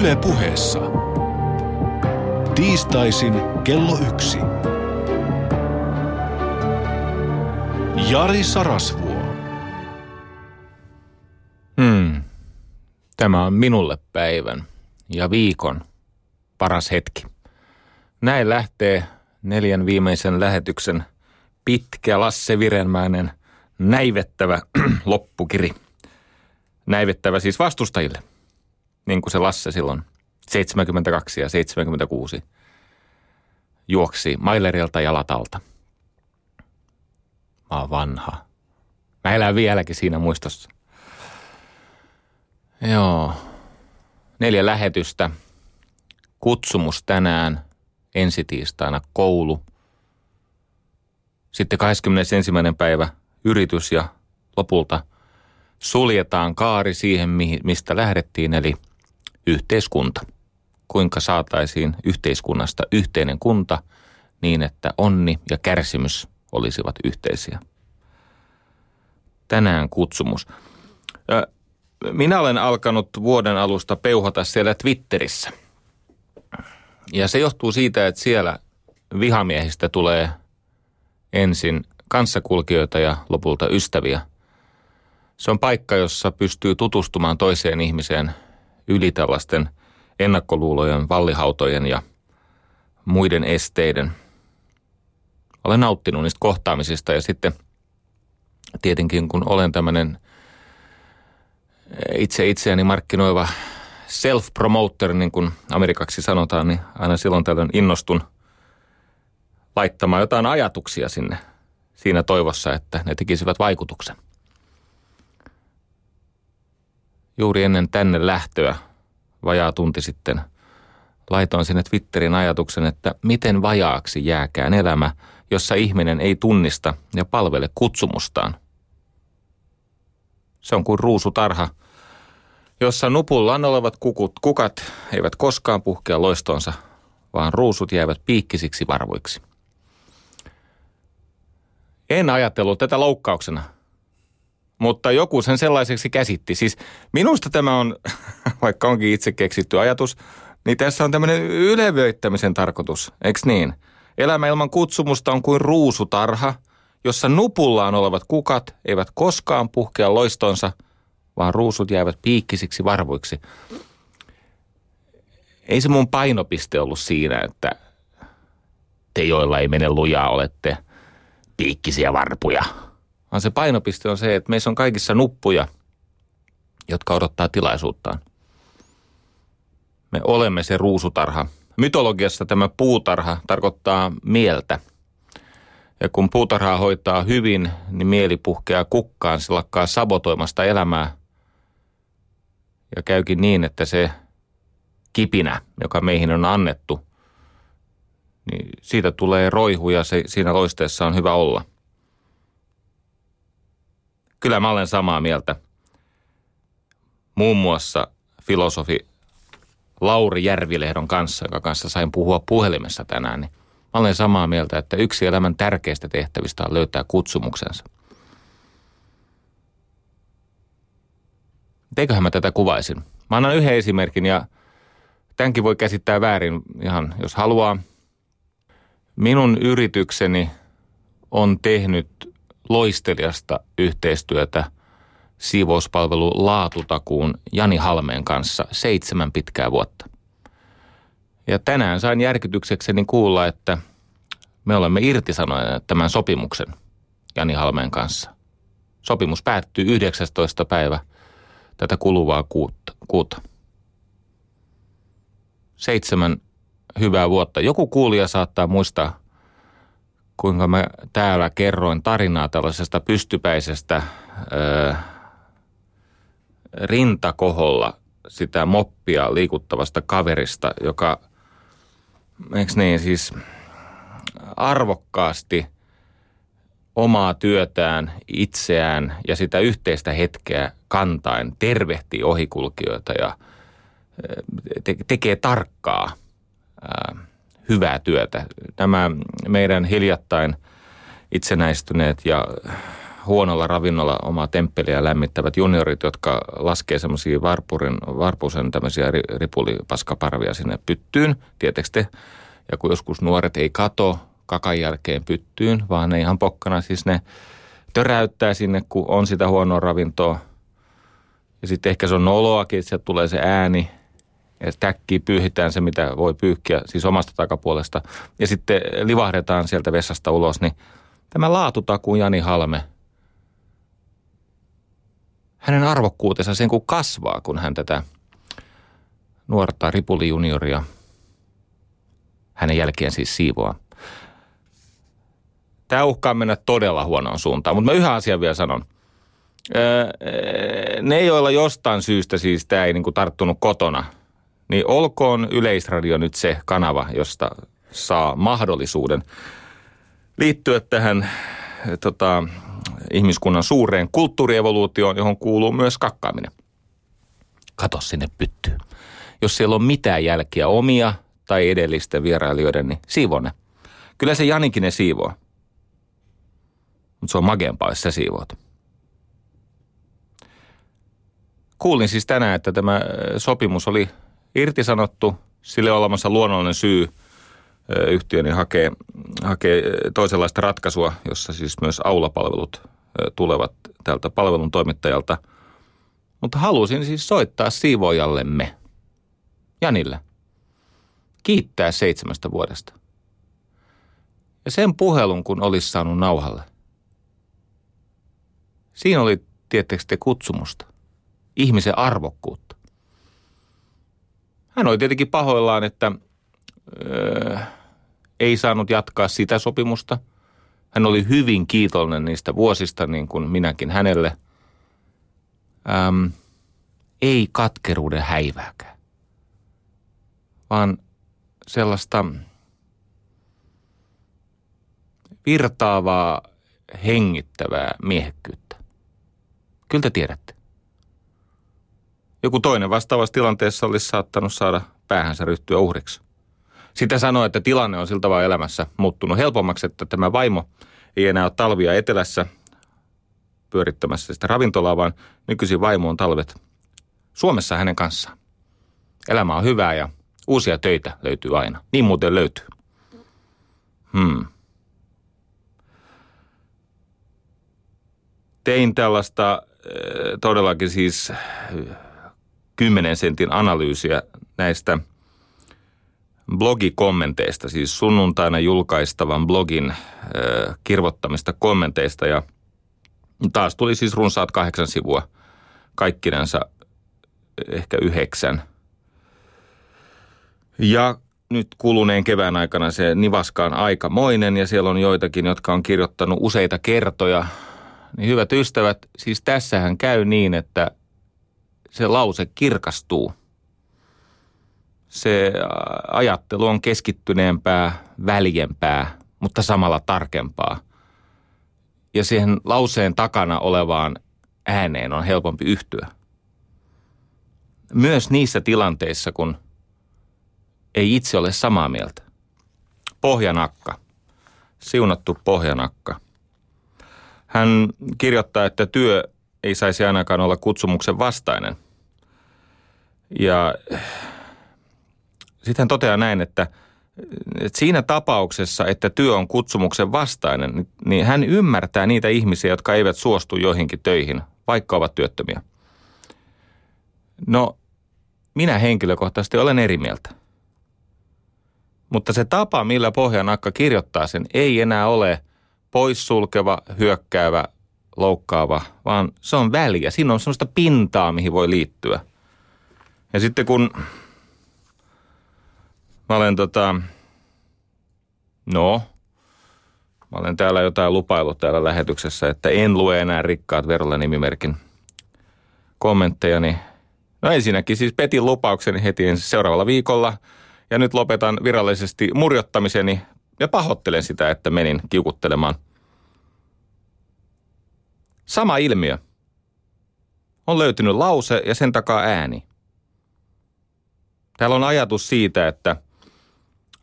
Yle puheessa. Tiistaisin kello yksi. Jari Sarasvuo. Hmm. Tämä on minulle päivän ja viikon paras hetki. Näin lähtee neljän viimeisen lähetyksen pitkä Lasse Virenmäinen näivettävä loppukiri. Näivettävä siis vastustajille, niin kuin se Lasse silloin 72 ja 76 juoksi Mailerilta jalat alta. Mä oon vanha. Mä elän vieläkin siinä muistossa. Joo. Neljä lähetystä. Kutsumus tänään, ensi tiistaina koulu. Sitten 21. päivä yritys ja lopulta suljetaan kaari siihen, mistä lähdettiin, eli yhteiskunta. Kuinka saataisiin yhteiskunnasta yhteinen kunta niin, että onni ja kärsimys olisivat yhteisiä. Tänään kutsumus. Minä olen alkanut vuoden alusta peuhata siellä Twitterissä. Ja se johtuu siitä, että siellä vihamiehistä tulee ensin kanssakulkijoita ja lopulta ystäviä. Se on paikka, jossa pystyy tutustumaan toiseen ihmiseen yli tällaisten ennakkoluulojen, vallihautojen ja muiden esteiden. Olen nauttinut niistä kohtaamisista ja sitten tietenkin kun olen tämmöinen itse itseäni markkinoiva self-promoter, niin kuin amerikaksi sanotaan, niin aina silloin tällöin innostun laittamaan jotain ajatuksia sinne siinä toivossa, että ne tekisivät vaikutuksen. Juuri ennen tänne lähtöä, vajaa tunti sitten, laitoin sinne Twitterin ajatuksen, että miten vajaaksi jääkään elämä, jossa ihminen ei tunnista ja palvele kutsumustaan. Se on kuin ruusutarha, jossa nupullaan olevat kukut, kukat eivät koskaan puhkea loistonsa, vaan ruusut jäävät piikkisiksi varvoiksi. En ajatellut tätä loukkauksena, mutta joku sen sellaiseksi käsitti. Siis minusta tämä on, vaikka onkin itse keksitty ajatus, niin tässä on tämmöinen ylevöittämisen tarkoitus, eikö niin? Elämä ilman kutsumusta on kuin ruusutarha, jossa nupullaan olevat kukat eivät koskaan puhkea loistonsa, vaan ruusut jäävät piikkisiksi varvoiksi. Ei se mun painopiste ollut siinä, että te, joilla ei mene lujaa, olette – piikkisiä varpuja. Vaan se painopiste on se, että meissä on kaikissa nuppuja, jotka odottaa tilaisuuttaan. Me olemme se ruusutarha. Mytologiassa tämä puutarha tarkoittaa mieltä. Ja kun puutarhaa hoitaa hyvin, niin mieli puhkeaa kukkaan, se lakkaa sabotoimasta elämää. Ja käykin niin, että se kipinä, joka meihin on annettu – niin siitä tulee roihu ja se, siinä loisteessa on hyvä olla. Kyllä mä olen samaa mieltä. Muun muassa filosofi Lauri Järvilehdon kanssa, joka kanssa sain puhua puhelimessa tänään, niin mä olen samaa mieltä, että yksi elämän tärkeistä tehtävistä on löytää kutsumuksensa. Teiköhän mä tätä kuvaisin? Mä annan yhden esimerkin ja tämänkin voi käsittää väärin ihan, jos haluaa – Minun yritykseni on tehnyt loistelijasta yhteistyötä siivouspalvelu Laatutakuun Jani Halmeen kanssa seitsemän pitkää vuotta. Ja tänään sain järkytyksekseni kuulla, että me olemme irtisanoneet tämän sopimuksen Jani Halmeen kanssa. Sopimus päättyy 19. päivä tätä kuluvaa kuuta. Seitsemän hyvää vuotta. Joku kuulija saattaa muistaa, kuinka mä täällä kerroin tarinaa tällaisesta pystypäisestä ö, rintakoholla sitä moppia liikuttavasta kaverista, joka, eikö niin, siis arvokkaasti omaa työtään, itseään ja sitä yhteistä hetkeä kantain tervehtii ohikulkijoita ja te- tekee tarkkaa – hyvää työtä. Nämä meidän hiljattain itsenäistyneet ja huonolla ravinnolla omaa temppeliä lämmittävät juniorit, jotka laskee semmoisia varpurin, varpusen tämmöisiä ripulipaskaparvia sinne pyttyyn, tietysti. Ja kun joskus nuoret ei kato kakan jälkeen pyttyyn, vaan ne ihan pokkana siis ne töräyttää sinne, kun on sitä huonoa ravintoa. Ja sitten ehkä se on noloakin, että tulee se ääni, ja täkki pyyhitään se, mitä voi pyyhkiä, siis omasta takapuolesta. Ja sitten livahdetaan sieltä vessasta ulos, niin tämä laatutakuun Jani Halme, hänen arvokkuutensa sen kuin kasvaa, kun hän tätä nuorta ripulijunioria hänen jälkeen siis siivoaa. Tämä uhkaa mennä todella huonoon suuntaan, mutta mä yhä asian vielä sanon. ne, joilla jostain syystä siis tämä ei niinku tarttunut kotona, niin olkoon Yleisradio nyt se kanava, josta saa mahdollisuuden liittyä tähän tota, ihmiskunnan suureen kulttuurievoluutioon, johon kuuluu myös kakkaaminen. Kato sinne pyttyy. Jos siellä on mitään jälkiä omia tai edellisten vierailijoiden, niin siivoo ne. Kyllä se Janikin ne siivoo. Mutta se on mageempaa, jos sä siivoat. Kuulin siis tänään, että tämä sopimus oli irtisanottu. Sille olemassa luonnollinen syy yhtiöni hakee, hakee toisenlaista ratkaisua, jossa siis myös aulapalvelut tulevat tältä palvelun toimittajalta. Mutta halusin siis soittaa siivoojallemme, Janille, kiittää seitsemästä vuodesta. Ja sen puhelun, kun olisi saanut nauhalle, siinä oli tietysti te kutsumusta, ihmisen arvokkuutta. Hän oli tietenkin pahoillaan, että öö, ei saanut jatkaa sitä sopimusta. Hän oli hyvin kiitollinen niistä vuosista, niin kuin minäkin hänelle. Ähm, ei katkeruuden häivääkään, vaan sellaista virtaavaa, hengittävää miehekkyyttä. Kyllä te tiedätte. Joku toinen vastaavassa tilanteessa olisi saattanut saada päähänsä ryhtyä uhriksi. Sitä sanoi, että tilanne on siltä vaan elämässä muuttunut helpommaksi, että tämä vaimo ei enää ole talvia etelässä pyörittämässä sitä ravintolaa, vaan nykyisin vaimo on talvet Suomessa hänen kanssaan. Elämä on hyvää ja uusia töitä löytyy aina. Niin muuten löytyy. Hmm. Tein tällaista eh, todellakin siis 10 sentin analyysiä näistä blogikommenteista, siis sunnuntaina julkaistavan blogin ö, kirvottamista kommenteista ja taas tuli siis runsaat kahdeksan sivua, kaikkinensa ehkä yhdeksän. Ja nyt kuluneen kevään aikana se nivaska on aikamoinen ja siellä on joitakin, jotka on kirjoittanut useita kertoja. Niin hyvät ystävät, siis tässähän käy niin, että se lause kirkastuu. Se ajattelu on keskittyneempää, väljempää, mutta samalla tarkempaa. Ja siihen lauseen takana olevaan ääneen on helpompi yhtyä. Myös niissä tilanteissa, kun ei itse ole samaa mieltä. Pohjanakka. Siunattu pohjanakka. Hän kirjoittaa, että työ ei saisi ainakaan olla kutsumuksen vastainen. Ja sitten toteaa näin, että, että siinä tapauksessa, että työ on kutsumuksen vastainen, niin, niin hän ymmärtää niitä ihmisiä, jotka eivät suostu joihinkin töihin, vaikka ovat työttömiä. No, minä henkilökohtaisesti olen eri mieltä. Mutta se tapa, millä Pohjanakka kirjoittaa sen, ei enää ole poissulkeva, hyökkäävä, loukkaava, vaan se on väliä. Siinä on sellaista pintaa, mihin voi liittyä. Ja sitten kun mä olen tota, no, mä olen täällä jotain lupailut täällä lähetyksessä, että en lue enää rikkaat verolla nimimerkin kommentteja, niin no ensinnäkin siis petin lupaukseni heti seuraavalla viikolla ja nyt lopetan virallisesti murjottamiseni ja pahoittelen sitä, että menin kiukuttelemaan – Sama ilmiö. On löytynyt lause ja sen takaa ääni. Täällä on ajatus siitä, että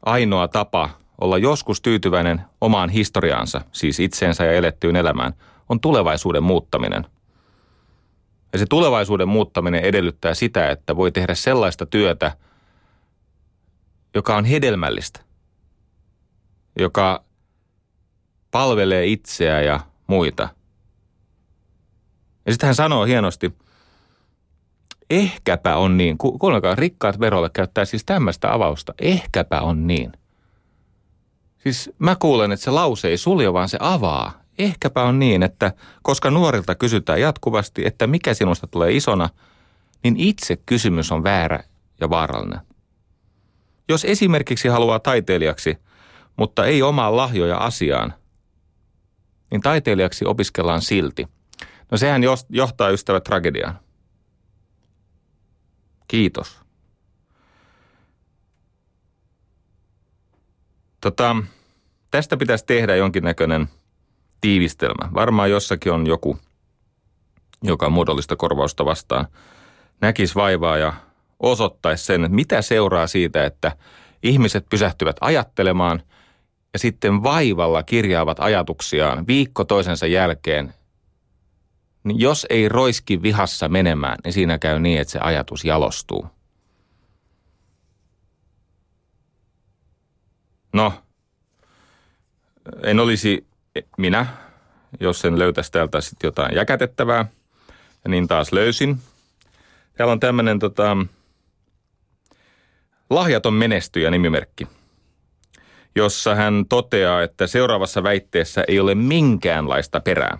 ainoa tapa olla joskus tyytyväinen omaan historiaansa, siis itseensä ja elettyyn elämään, on tulevaisuuden muuttaminen. Ja se tulevaisuuden muuttaminen edellyttää sitä, että voi tehdä sellaista työtä, joka on hedelmällistä, joka palvelee itseä ja muita. Ja sitten hän sanoo hienosti, ehkäpä on niin, kuunnelkaa, rikkaat verolle käyttää siis tämmöistä avausta, ehkäpä on niin. Siis mä kuulen, että se lause ei sulje, vaan se avaa. Ehkäpä on niin, että koska nuorilta kysytään jatkuvasti, että mikä sinusta tulee isona, niin itse kysymys on väärä ja vaarallinen. Jos esimerkiksi haluaa taiteilijaksi, mutta ei omaa lahjoja asiaan, niin taiteilijaksi opiskellaan silti. No sehän johtaa ystävät tragediaan. Kiitos. Tota, tästä pitäisi tehdä jonkinnäköinen tiivistelmä. Varmaan jossakin on joku, joka muodollista korvausta vastaan näkisi vaivaa ja osoittaisi sen, mitä seuraa siitä, että ihmiset pysähtyvät ajattelemaan ja sitten vaivalla kirjaavat ajatuksiaan viikko toisensa jälkeen. Niin jos ei roiski vihassa menemään, niin siinä käy niin, että se ajatus jalostuu. No, en olisi minä, jos en löytäisi täältä sitten jotain jäkätettävää. Ja niin taas löysin. Täällä on tämmöinen tota, lahjaton menestyjä nimimerkki, jossa hän toteaa, että seuraavassa väitteessä ei ole minkäänlaista perää.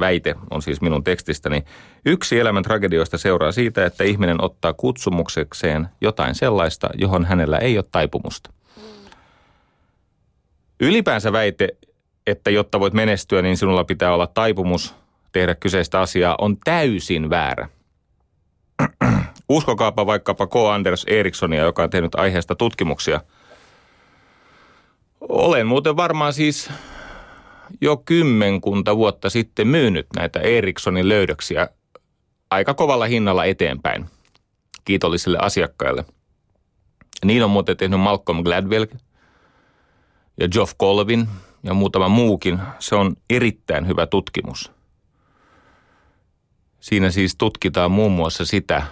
Väite on siis minun tekstistäni. Yksi elämän tragedioista seuraa siitä, että ihminen ottaa kutsumuksekseen jotain sellaista, johon hänellä ei ole taipumusta. Ylipäänsä väite, että jotta voit menestyä, niin sinulla pitää olla taipumus tehdä kyseistä asiaa, on täysin väärä. Uskokaapa vaikkapa K. Anders Erikssonia, joka on tehnyt aiheesta tutkimuksia. Olen muuten varmaan siis jo kymmenkunta vuotta sitten myynyt näitä Erikssonin löydöksiä aika kovalla hinnalla eteenpäin kiitollisille asiakkaille. Niin on muuten tehnyt Malcolm Gladwell ja Geoff Colvin ja muutama muukin. Se on erittäin hyvä tutkimus. Siinä siis tutkitaan muun muassa sitä,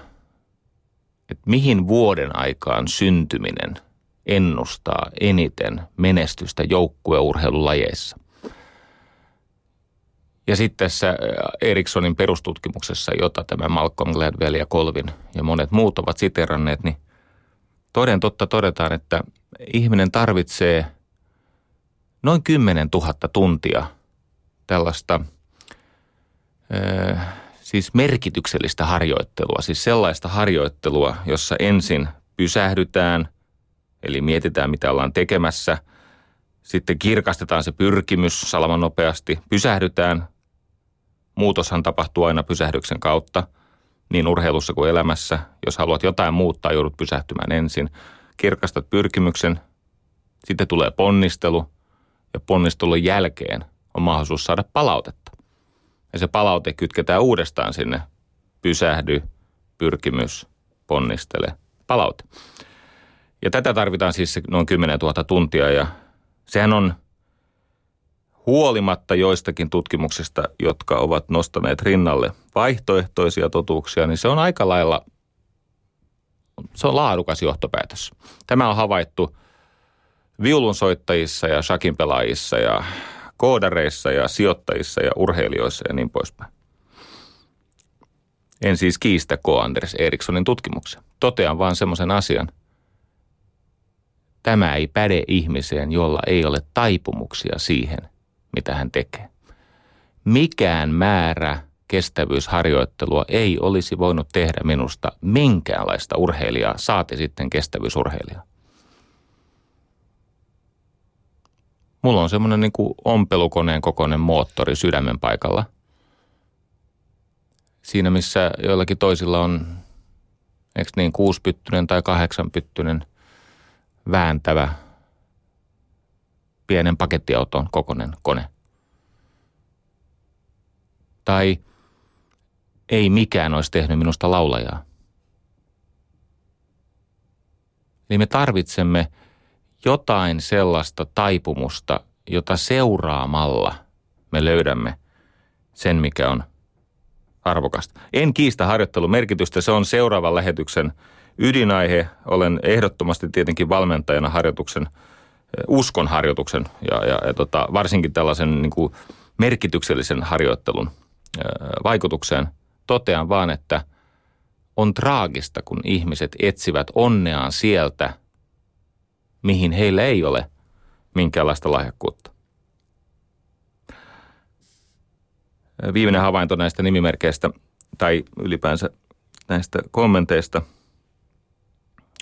että mihin vuoden aikaan syntyminen ennustaa eniten menestystä joukkueurheilulajeissa. Ja sitten tässä äh, Erikssonin perustutkimuksessa, jota tämä Malcolm Gladwell ja Colvin ja monet muut ovat siteranneet, niin toden totta todetaan, että ihminen tarvitsee noin 10 000 tuntia tällaista äh, siis merkityksellistä harjoittelua, siis sellaista harjoittelua, jossa ensin pysähdytään, eli mietitään mitä ollaan tekemässä, sitten kirkastetaan se pyrkimys salaman nopeasti, pysähdytään, muutoshan tapahtuu aina pysähdyksen kautta, niin urheilussa kuin elämässä. Jos haluat jotain muuttaa, joudut pysähtymään ensin. Kirkastat pyrkimyksen, sitten tulee ponnistelu ja ponnistelun jälkeen on mahdollisuus saada palautetta ja se palaute kytketään uudestaan sinne. Pysähdy, pyrkimys, ponnistele, palaute. Ja tätä tarvitaan siis noin 10 000 tuntia ja sehän on huolimatta joistakin tutkimuksista, jotka ovat nostaneet rinnalle vaihtoehtoisia totuuksia, niin se on aika lailla, se on laadukas johtopäätös. Tämä on havaittu viulunsoittajissa ja shakin pelaajissa ja koodareissa ja sijoittajissa ja urheilijoissa ja niin poispäin. En siis kiistä K. Anders Erikssonin tutkimuksia. Totean vaan semmoisen asian. Tämä ei päde ihmiseen, jolla ei ole taipumuksia siihen, mitä hän tekee. Mikään määrä kestävyysharjoittelua ei olisi voinut tehdä minusta minkäänlaista urheilijaa, saati sitten kestävyysurheilijaa. Mulla on semmoinen niin kuin ompelukoneen kokoinen moottori sydämen paikalla. Siinä missä joillakin toisilla on, eikö niin, kuuspyttynen tai kahdeksanpyttynen vääntävä pienen pakettiauton kokoinen kone. Tai ei mikään olisi tehnyt minusta laulajaa. Eli me tarvitsemme – jotain sellaista taipumusta, jota seuraamalla me löydämme sen, mikä on arvokasta. En kiistä harjoittelun merkitystä, se on seuraavan lähetyksen ydinaihe. Olen ehdottomasti tietenkin valmentajana harjoituksen, uskon harjoituksen ja, ja, ja tota, varsinkin tällaisen niin kuin merkityksellisen harjoittelun vaikutukseen. Totean vaan, että on traagista, kun ihmiset etsivät onneaan sieltä, mihin heillä ei ole minkäänlaista lahjakkuutta. Viimeinen havainto näistä nimimerkeistä tai ylipäänsä näistä kommenteista.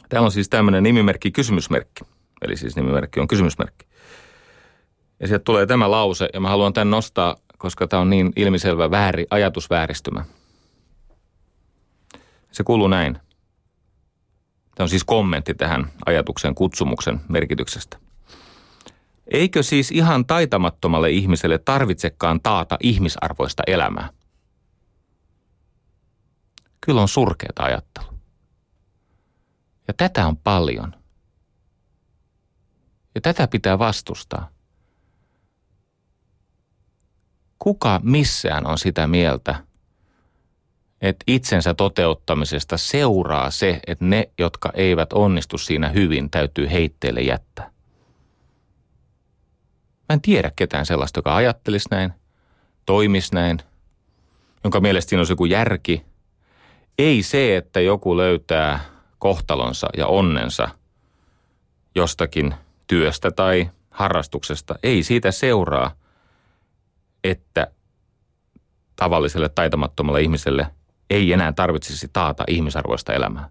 Täällä on siis tämmöinen nimimerkki kysymysmerkki. Eli siis nimimerkki on kysymysmerkki. Ja sieltä tulee tämä lause, ja mä haluan tämän nostaa, koska tämä on niin ilmiselvä vääri, ajatusvääristymä. Se kuuluu näin. Tämä on siis kommentti tähän ajatuksen kutsumuksen merkityksestä. Eikö siis ihan taitamattomalle ihmiselle tarvitsekaan taata ihmisarvoista elämää? Kyllä on surkeata ajattelu. Ja tätä on paljon. Ja tätä pitää vastustaa. Kuka missään on sitä mieltä, että itsensä toteuttamisesta seuraa se, että ne, jotka eivät onnistu siinä hyvin, täytyy heitteelle jättää. Mä en tiedä ketään sellaista, joka ajattelisi näin, toimisi näin, jonka mielestä siinä olisi joku järki. Ei se, että joku löytää kohtalonsa ja onnensa jostakin työstä tai harrastuksesta. Ei siitä seuraa, että tavalliselle taitamattomalle ihmiselle ei enää tarvitsisi taata ihmisarvoista elämää.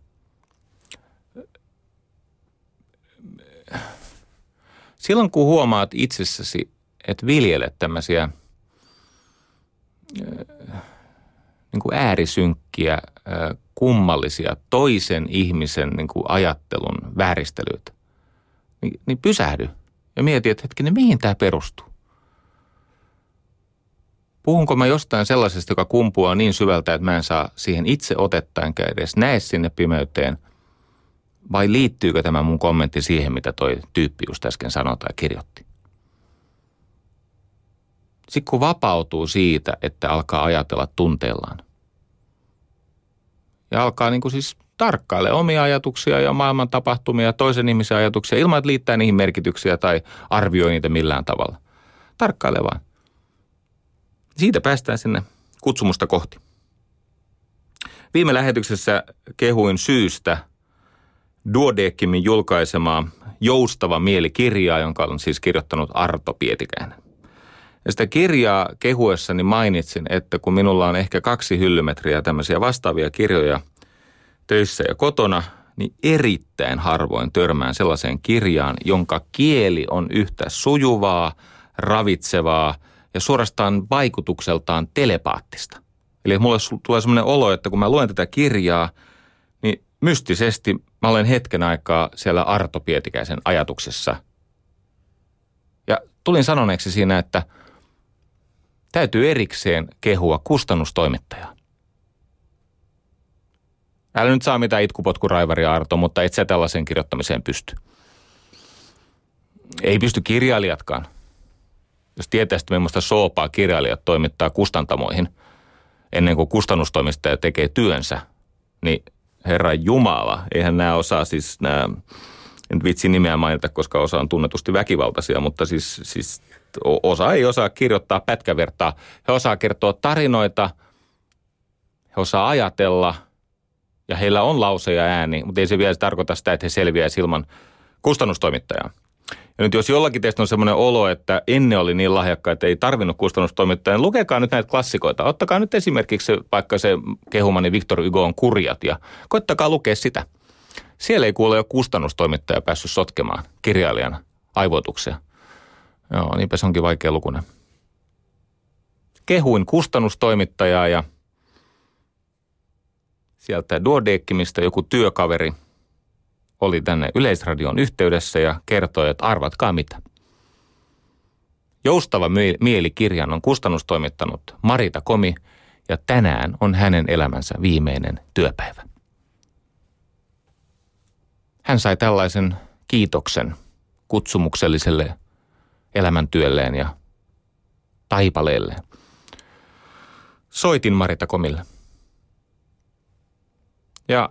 silloin kun huomaat itsessäsi, että viljelet tämmöisiä niin kuin äärisynkkiä, kummallisia toisen ihmisen niin kuin ajattelun vääristelyitä, niin, niin pysähdy ja mieti, että hetkinen, mihin tämä perustuu? Puhunko mä jostain sellaisesta, joka kumpuaa niin syvältä, että mä en saa siihen itse otetta enkä edes näe sinne pimeyteen – vai liittyykö tämä mun kommentti siihen, mitä toi tyyppi just äsken sanoi tai kirjoitti? Sitten kun vapautuu siitä, että alkaa ajatella tunteellaan. Ja alkaa niin kuin siis tarkkaile omia ajatuksia ja maailman tapahtumia toisen ihmisen ajatuksia ilman, että liittää niihin merkityksiä tai arvioi niitä millään tavalla. Tarkkaile vaan. Siitä päästään sinne kutsumusta kohti. Viime lähetyksessä kehuin syystä – Duodeckimin julkaisemaa Joustava mieli-kirjaa, jonka on siis kirjoittanut Arto Pietikäinen. Ja sitä kirjaa kehuessani mainitsin, että kun minulla on ehkä kaksi hyllymetriä tämmöisiä vastaavia kirjoja töissä ja kotona, niin erittäin harvoin törmään sellaiseen kirjaan, jonka kieli on yhtä sujuvaa, ravitsevaa ja suorastaan vaikutukseltaan telepaattista. Eli mulle tulee semmoinen olo, että kun mä luen tätä kirjaa, niin mystisesti mä olen hetken aikaa siellä Arto Pietikäisen ajatuksessa. Ja tulin sanoneeksi siinä, että täytyy erikseen kehua kustannustoimittajaa. Älä nyt saa mitään itkupotkuraivaria Arto, mutta et sä tällaisen kirjoittamiseen pysty. Ei pysty kirjailijatkaan. Jos tietäisit, millaista soopaa kirjailijat toimittaa kustantamoihin ennen kuin kustannustoimistaja tekee työnsä, niin Herra Jumala. Eihän nämä osaa siis nämä, en vitsi nimeä mainita, koska osa on tunnetusti väkivaltaisia, mutta siis, siis osa ei osaa kirjoittaa pätkävertaa. He osaa kertoa tarinoita, he osaa ajatella ja heillä on lause ja ääni, mutta ei se vielä tarkoita sitä, että he selviäisivät ilman kustannustoimittajaa. Ja nyt jos jollakin teistä on semmoinen olo, että ennen oli niin lahjakkaita, että ei tarvinnut kustannustoimittajan, niin lukekaa nyt näitä klassikoita. Ottakaa nyt esimerkiksi vaikka se kehumani Victor Hugoon kurjat ja koittakaa lukea sitä. Siellä ei kuule ole kustannustoimittaja päässyt sotkemaan kirjailijan aivoituksia. Joo, niinpä se onkin vaikea lukunen. Kehuin kustannustoimittajaa ja sieltä Duodeckimista joku työkaveri – oli tänne Yleisradion yhteydessä ja kertoi, että arvatkaa mitä. Joustava mielikirjan on kustannustoimittanut Marita Komi ja tänään on hänen elämänsä viimeinen työpäivä. Hän sai tällaisen kiitoksen kutsumukselliselle elämäntyölleen ja taipaleelleen. soitin Marita Komille. Ja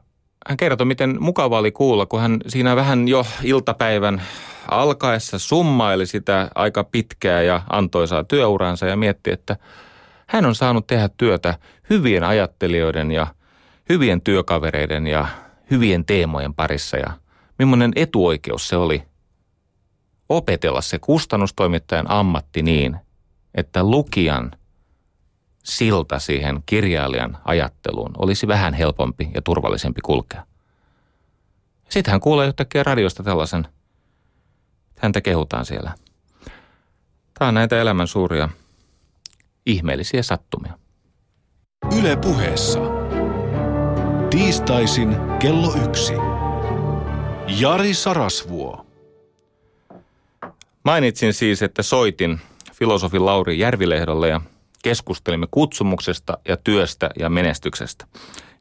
hän kertoi, miten mukava oli kuulla, kun hän siinä vähän jo iltapäivän alkaessa summaili sitä aika pitkää ja antoisaa työuransa ja mietti, että hän on saanut tehdä työtä hyvien ajattelijoiden ja hyvien työkavereiden ja hyvien teemojen parissa. Ja millainen etuoikeus se oli opetella se kustannustoimittajan ammatti niin, että lukijan silta siihen kirjailijan ajatteluun olisi vähän helpompi ja turvallisempi kulkea. Sitten hän kuulee yhtäkkiä radiosta tällaisen, häntä kehutaan siellä. Tämä on näitä elämän suuria ihmeellisiä sattumia. Yle puheessa. Tiistaisin kello yksi. Jari Sarasvuo. Mainitsin siis, että soitin filosofi Lauri Järvilehdolle ja keskustelimme kutsumuksesta ja työstä ja menestyksestä.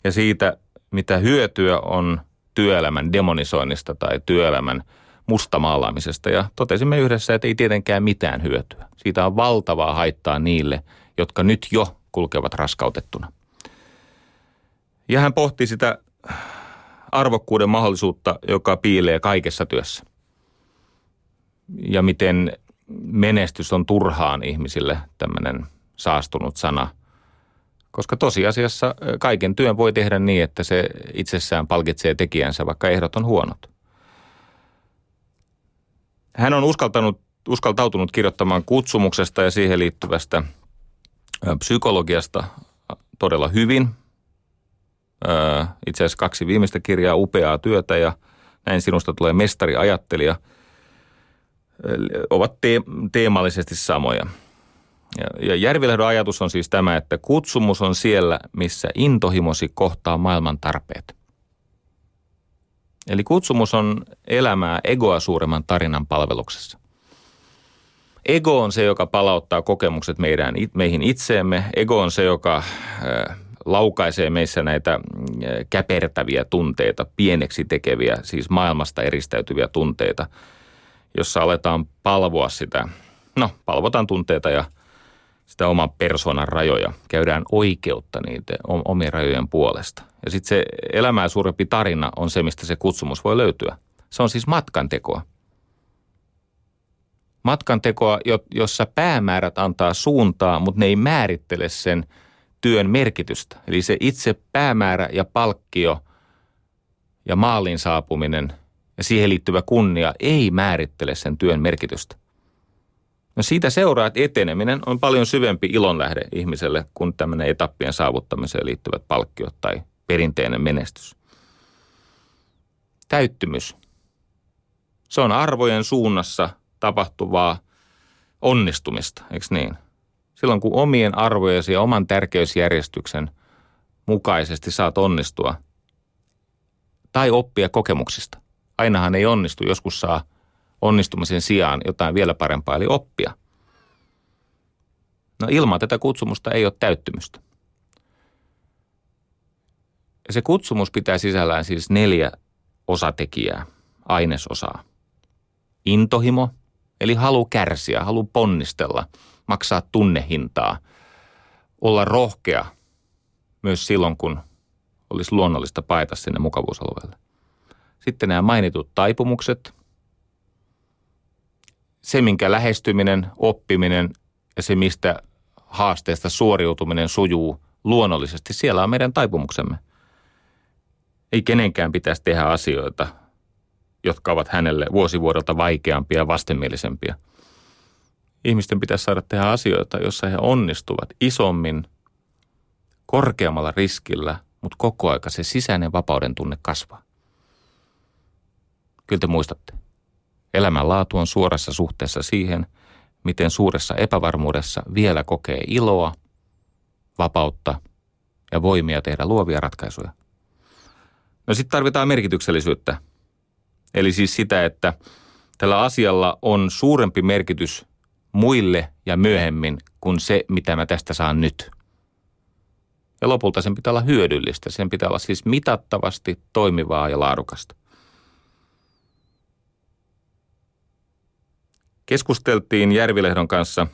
Ja siitä, mitä hyötyä on työelämän demonisoinnista tai työelämän mustamaalaamisesta. Ja totesimme yhdessä, että ei tietenkään mitään hyötyä. Siitä on valtavaa haittaa niille, jotka nyt jo kulkevat raskautettuna. Ja hän pohti sitä arvokkuuden mahdollisuutta, joka piilee kaikessa työssä. Ja miten menestys on turhaan ihmisille tämmöinen saastunut sana. Koska tosiasiassa kaiken työn voi tehdä niin, että se itsessään palkitsee tekijänsä, vaikka ehdot on huonot. Hän on uskaltanut, uskaltautunut kirjoittamaan kutsumuksesta ja siihen liittyvästä psykologiasta todella hyvin. Itse asiassa kaksi viimeistä kirjaa, upeaa työtä ja näin sinusta tulee mestariajattelija, ovat te- teemallisesti samoja. Ja, Järvilehdon ajatus on siis tämä, että kutsumus on siellä, missä intohimosi kohtaa maailman tarpeet. Eli kutsumus on elämää egoa suuremman tarinan palveluksessa. Ego on se, joka palauttaa kokemukset meidän, meihin itseemme. Ego on se, joka äh, laukaisee meissä näitä äh, käpertäviä tunteita, pieneksi tekeviä, siis maailmasta eristäytyviä tunteita, jossa aletaan palvoa sitä. No, palvotaan tunteita ja – sitä oman persoonan rajoja, käydään oikeutta niitä omien rajojen puolesta. Ja sitten se elämää suurempi tarina on se, mistä se kutsumus voi löytyä. Se on siis matkantekoa. Matkantekoa, jossa päämäärät antaa suuntaa, mutta ne ei määrittele sen työn merkitystä. Eli se itse päämäärä ja palkkio ja maalin saapuminen ja siihen liittyvä kunnia ei määrittele sen työn merkitystä. No siitä seuraa, että eteneminen on paljon syvempi ilonlähde ihmiselle kuin tämmöinen etappien saavuttamiseen liittyvät palkkiot tai perinteinen menestys. Täyttymys. Se on arvojen suunnassa tapahtuvaa onnistumista, eikö niin? Silloin kun omien arvojesi ja oman tärkeysjärjestyksen mukaisesti saat onnistua tai oppia kokemuksista. Ainahan ei onnistu, joskus saa onnistumisen sijaan jotain vielä parempaa, eli oppia. No ilman tätä kutsumusta ei ole täyttymystä. Ja se kutsumus pitää sisällään siis neljä osatekijää, ainesosaa. Intohimo, eli halu kärsiä, halu ponnistella, maksaa tunnehintaa, olla rohkea myös silloin, kun olisi luonnollista paeta sinne mukavuusalueelle. Sitten nämä mainitut taipumukset, se, minkä lähestyminen, oppiminen ja se, mistä haasteesta suoriutuminen sujuu luonnollisesti, siellä on meidän taipumuksemme. Ei kenenkään pitäisi tehdä asioita, jotka ovat hänelle vuosivuodelta vaikeampia ja vastenmielisempia. Ihmisten pitäisi saada tehdä asioita, joissa he onnistuvat isommin, korkeammalla riskillä, mutta koko aika se sisäinen vapauden tunne kasvaa. Kyllä te muistatte. Elämänlaatu on suorassa suhteessa siihen, miten suuressa epävarmuudessa vielä kokee iloa, vapautta ja voimia tehdä luovia ratkaisuja. No sitten tarvitaan merkityksellisyyttä. Eli siis sitä, että tällä asialla on suurempi merkitys muille ja myöhemmin kuin se, mitä mä tästä saan nyt. Ja lopulta sen pitää olla hyödyllistä. Sen pitää olla siis mitattavasti toimivaa ja laadukasta. Keskusteltiin Järvilehdon kanssa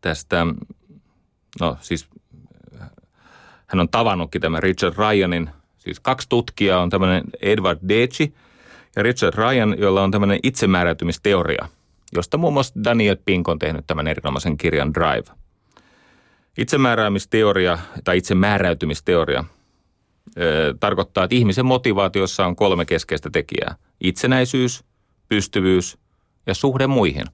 tästä no siis hän on tavannutkin tämän Richard Ryanin, siis kaksi tutkijaa on tämmöinen Edward Deci ja Richard Ryan, jolla on tämmöinen itsemääräytymisteoria, josta muun muassa Daniel Pink on tehnyt tämän erinomaisen kirjan Drive. Itsemääräämisteoria tai itsemääräytymisteoria ö, tarkoittaa, että ihmisen motivaatiossa on kolme keskeistä tekijää. Itsenäisyys, pystyvyys ja suhde muihin.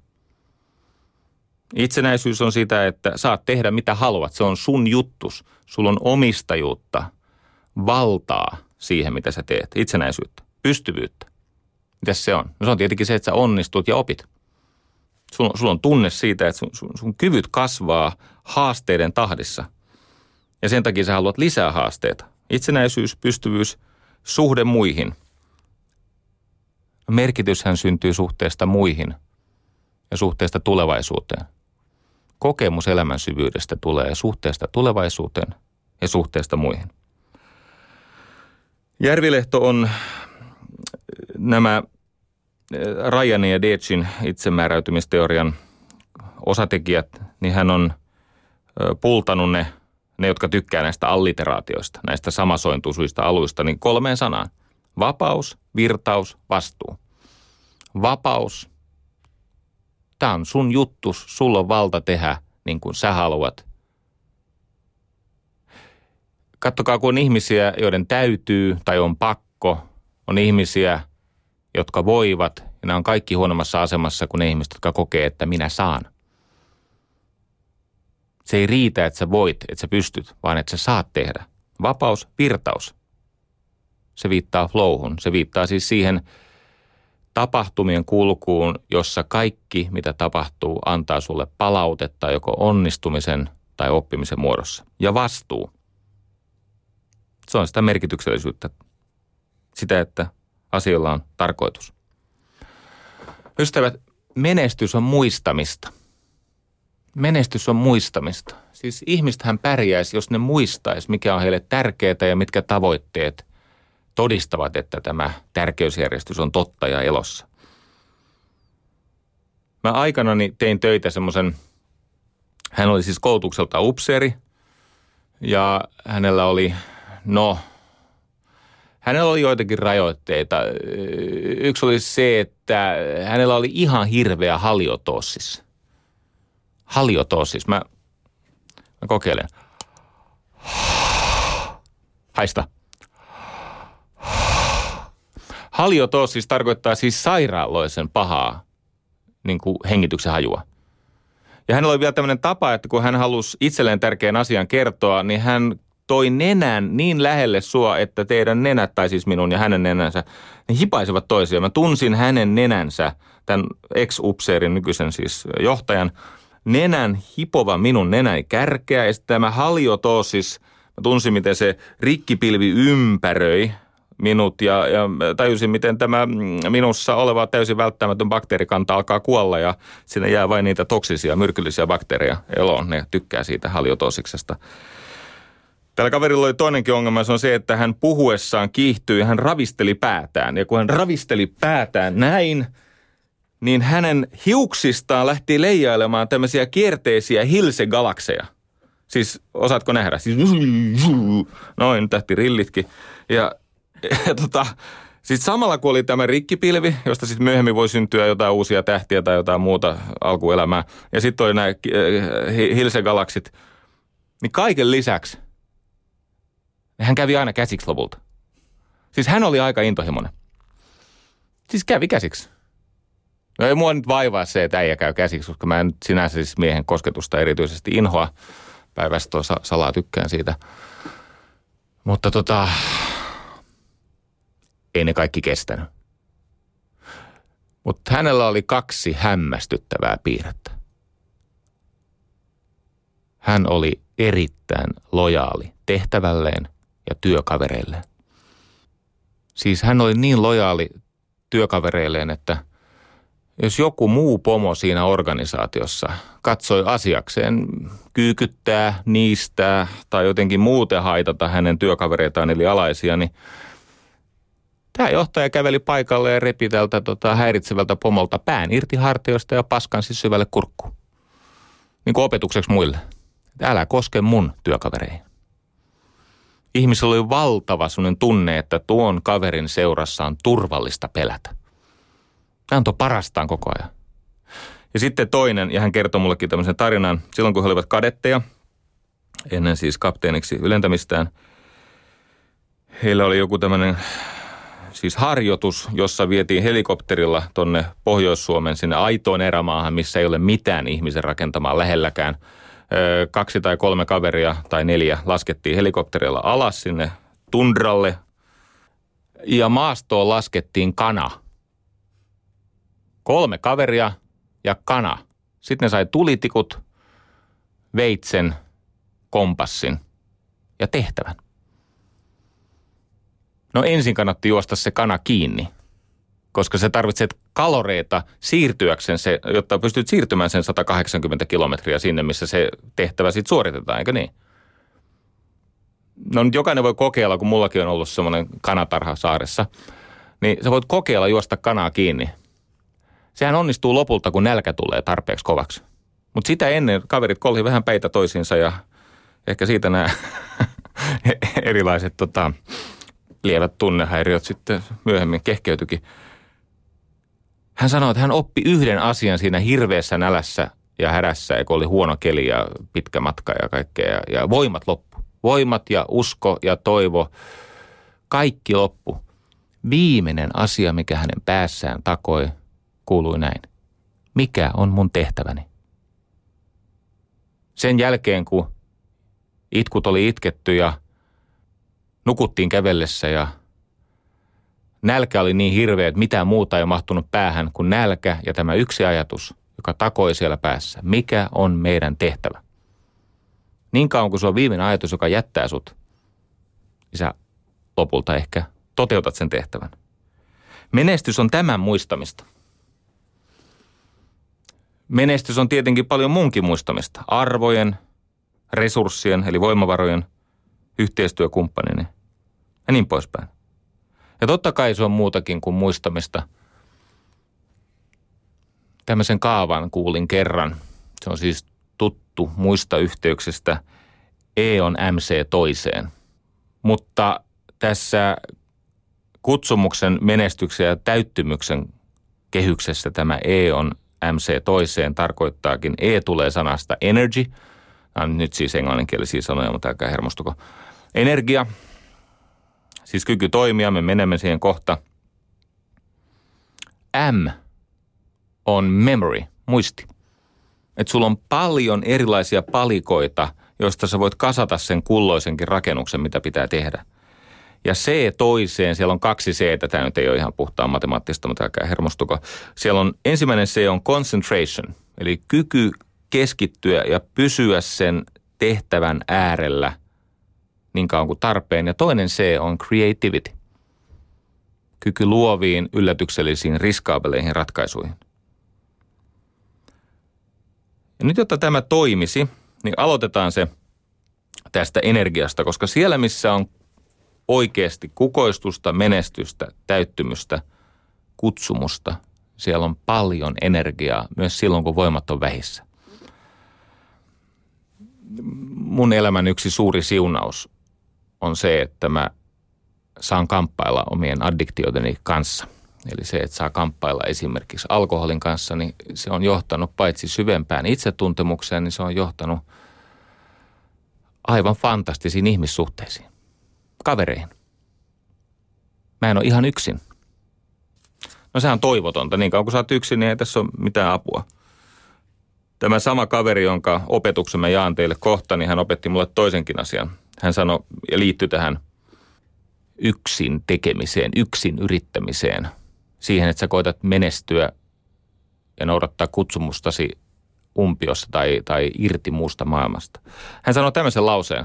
Itsenäisyys on sitä, että saat tehdä mitä haluat. Se on sun juttus. Sulla on omistajuutta, valtaa siihen, mitä sä teet. Itsenäisyyttä, pystyvyyttä. Mitäs se on? No se on tietenkin se, että sä onnistut ja opit. Sulla, sulla on tunne siitä, että sun, sun, sun kyvyt kasvaa haasteiden tahdissa. Ja sen takia sä haluat lisää haasteita. Itsenäisyys, pystyvyys, suhde muihin. Merkityshän syntyy suhteesta muihin ja suhteesta tulevaisuuteen. Kokemus elämän syvyydestä tulee suhteesta tulevaisuuteen ja suhteesta muihin. Järvilehto on nämä Ryanin ja Deetsin itsemääräytymisteorian osatekijät, niin hän on pultanut ne, ne jotka tykkää näistä alliteraatioista, näistä samasointuisuista aluista, niin kolmeen sanaan. Vapaus, virtaus, vastuu. Vapaus. Tämä on sun juttus, sulla on valta tehdä niin kuin sä haluat. Kattokaa, kun on ihmisiä, joiden täytyy tai on pakko, on ihmisiä, jotka voivat, ja nämä on kaikki huonommassa asemassa kuin ne ihmiset, jotka kokee, että minä saan. Se ei riitä, että sä voit, että sä pystyt, vaan että sä saat tehdä. Vapaus, virtaus. Se viittaa flowhun. Se viittaa siis siihen tapahtumien kulkuun, jossa kaikki, mitä tapahtuu, antaa sulle palautetta joko onnistumisen tai oppimisen muodossa. Ja vastuu. Se on sitä merkityksellisyyttä. Sitä, että asioilla on tarkoitus. Ystävät, menestys on muistamista. Menestys on muistamista. Siis ihmistähän pärjäisi, jos ne muistaisi, mikä on heille tärkeää ja mitkä tavoitteet todistavat, että tämä tärkeysjärjestys on totta ja elossa. Mä aikanani tein töitä semmoisen, hän oli siis koulutukselta upseeri ja hänellä oli, no Hänellä oli joitakin rajoitteita. Yksi oli se, että hänellä oli ihan hirveä haliotossis. Haliotossis. Mä, mä kokeilen. Haista. Haliotossis tarkoittaa siis sairaaloisen pahaa niin kuin hengityksen hajua. Ja hänellä oli vielä tämmöinen tapa, että kun hän halusi itselleen tärkeän asian kertoa, niin hän toi nenän niin lähelle sua, että teidän nenät, tai siis minun ja hänen nenänsä, ne hipaisivat toisiaan. Mä tunsin hänen nenänsä, tämän ex-upseerin nykyisen siis johtajan, nenän hipova minun nenäni kärkeä. Ja sitten tämä haliotoosis, mä tunsin miten se rikkipilvi ympäröi minut ja, ja tajusin, miten tämä minussa oleva täysin välttämätön bakteerikanta alkaa kuolla ja sinne jää vain niitä toksisia, myrkyllisiä bakteereja eloon. Ne tykkää siitä haliotoosiksesta. Tällä kaverilla oli toinenkin ongelma, se on se, että hän puhuessaan kiihtyi ja hän ravisteli päätään. Ja kun hän ravisteli päätään näin, niin hänen hiuksistaan lähti leijailemaan tämmöisiä kierteisiä hilsegalakseja. Siis osaatko nähdä? Siis noin tähti rillitkin. Ja, ja tota, sitten samalla kun oli tämä rikkipilvi, josta sitten myöhemmin voi syntyä jotain uusia tähtiä tai jotain muuta alkuelämää. Ja sitten oli nämä hilsegalaksit. Niin kaiken lisäksi – hän kävi aina käsiksi lopulta. Siis hän oli aika intohimoinen. Siis kävi käsiksi. No ei mua nyt vaivaa se, että äijä käy käsiksi, koska mä en sinänsä siis miehen kosketusta erityisesti inhoa. Päivästä salaa tykkään siitä. Mutta tota, ei ne kaikki kestänyt. Mutta hänellä oli kaksi hämmästyttävää piirrettä. Hän oli erittäin lojaali tehtävälleen ja työkavereilleen. Siis hän oli niin lojaali työkavereilleen, että jos joku muu pomo siinä organisaatiossa katsoi asiakseen kyykyttää, niistää tai jotenkin muuten haitata hänen työkavereitaan eli alaisia, niin tämä johtaja käveli paikalle ja repi tältä tota, häiritsevältä pomolta pään irti hartioista ja paskan siis syvälle kurkkuun. Niin kuin opetukseksi muille. että älä koske mun työkavereihin. Ihmisellä oli valtava sellainen tunne, että tuon kaverin seurassa on turvallista pelätä. Hän antoi parastaan koko ajan. Ja sitten toinen, ja hän kertoi mullekin tämmöisen tarinan, silloin kun he olivat kadetteja, ennen siis kapteeniksi ylentämistään, heillä oli joku tämmöinen siis harjoitus, jossa vietiin helikopterilla tonne Pohjois-Suomen sinne aitoon erämaahan, missä ei ole mitään ihmisen rakentamaa lähelläkään. Kaksi tai kolme kaveria tai neljä laskettiin helikopterilla alas sinne tundralle ja maastoon laskettiin kana. Kolme kaveria ja kana. Sitten ne sai tulitikut, veitsen, kompassin ja tehtävän. No ensin kannatti juosta se kana kiinni, koska se tarvitset kaloreita siirtyäkseen se, jotta pystyt siirtymään sen 180 kilometriä sinne, missä se tehtävä sitten suoritetaan, eikö niin? No nyt jokainen voi kokeilla, kun mullakin on ollut semmoinen kanatarha saaressa, niin sä voit kokeilla juosta kanaa kiinni. Sehän onnistuu lopulta, kun nälkä tulee tarpeeksi kovaksi. Mutta sitä ennen kaverit kolhi vähän peitä toisiinsa ja ehkä siitä nämä erilaiset tota, lievät tunnehäiriöt sitten myöhemmin kehkeytyikin. Hän sanoi, että hän oppi yhden asian siinä hirveässä nälässä ja härässä, kun oli huono keli ja pitkä matka ja kaikkea. Ja, ja voimat loppu. Voimat ja usko ja toivo, kaikki loppu. Viimeinen asia, mikä hänen päässään takoi, kuului näin. Mikä on mun tehtäväni? Sen jälkeen, kun itkut oli itketty ja nukuttiin kävellessä ja nälkä oli niin hirveä, että mitään muuta ei mahtunut päähän kuin nälkä ja tämä yksi ajatus, joka takoi siellä päässä. Mikä on meidän tehtävä? Niin kauan kuin se on viimeinen ajatus, joka jättää sut, niin sä lopulta ehkä toteutat sen tehtävän. Menestys on tämän muistamista. Menestys on tietenkin paljon munkin muistamista. Arvojen, resurssien eli voimavarojen, yhteistyökumppanini ja niin poispäin. Ja totta kai se on muutakin kuin muistamista. Tämmöisen kaavan kuulin kerran. Se on siis tuttu muista yhteyksistä. E on MC toiseen. Mutta tässä kutsumuksen, menestyksen ja täyttymyksen kehyksessä tämä E on MC toiseen tarkoittaakin, E tulee sanasta energy. On nyt siis englanninkielisiä sanoja, mutta älkää hermostuko. Energia, siis kyky toimia, me menemme siihen kohta. M on memory, muisti. Että sulla on paljon erilaisia palikoita, joista sä voit kasata sen kulloisenkin rakennuksen, mitä pitää tehdä. Ja C toiseen, siellä on kaksi C, tämä nyt ei ole ihan puhtaan matemaattista, mutta älkää hermostuko. Siellä on ensimmäinen C on concentration, eli kyky keskittyä ja pysyä sen tehtävän äärellä – niin kauan kuin tarpeen. Ja toinen C on creativity. Kyky luoviin, yllätyksellisiin, riskaabeleihin ratkaisuihin. Ja nyt, jotta tämä toimisi, niin aloitetaan se tästä energiasta, koska siellä, missä on oikeasti kukoistusta, menestystä, täyttymystä, kutsumusta, siellä on paljon energiaa myös silloin, kun voimat on vähissä. Mun elämän yksi suuri siunaus on se, että mä saan kamppailla omien addiktioideni kanssa. Eli se, että saa kamppailla esimerkiksi alkoholin kanssa, niin se on johtanut paitsi syvempään itsetuntemukseen, niin se on johtanut aivan fantastisiin ihmissuhteisiin, kavereihin. Mä en ole ihan yksin. No sehän on toivotonta. Niin kauan kun sä oot yksin, niin ei tässä ole mitään apua. Tämä sama kaveri, jonka opetuksen mä jaan teille kohta, niin hän opetti mulle toisenkin asian – hän sanoi ja liittyi tähän yksin tekemiseen, yksin yrittämiseen. Siihen, että sä koetat menestyä ja noudattaa kutsumustasi umpiossa tai, tai irti muusta maailmasta. Hän sanoi tämmöisen lauseen,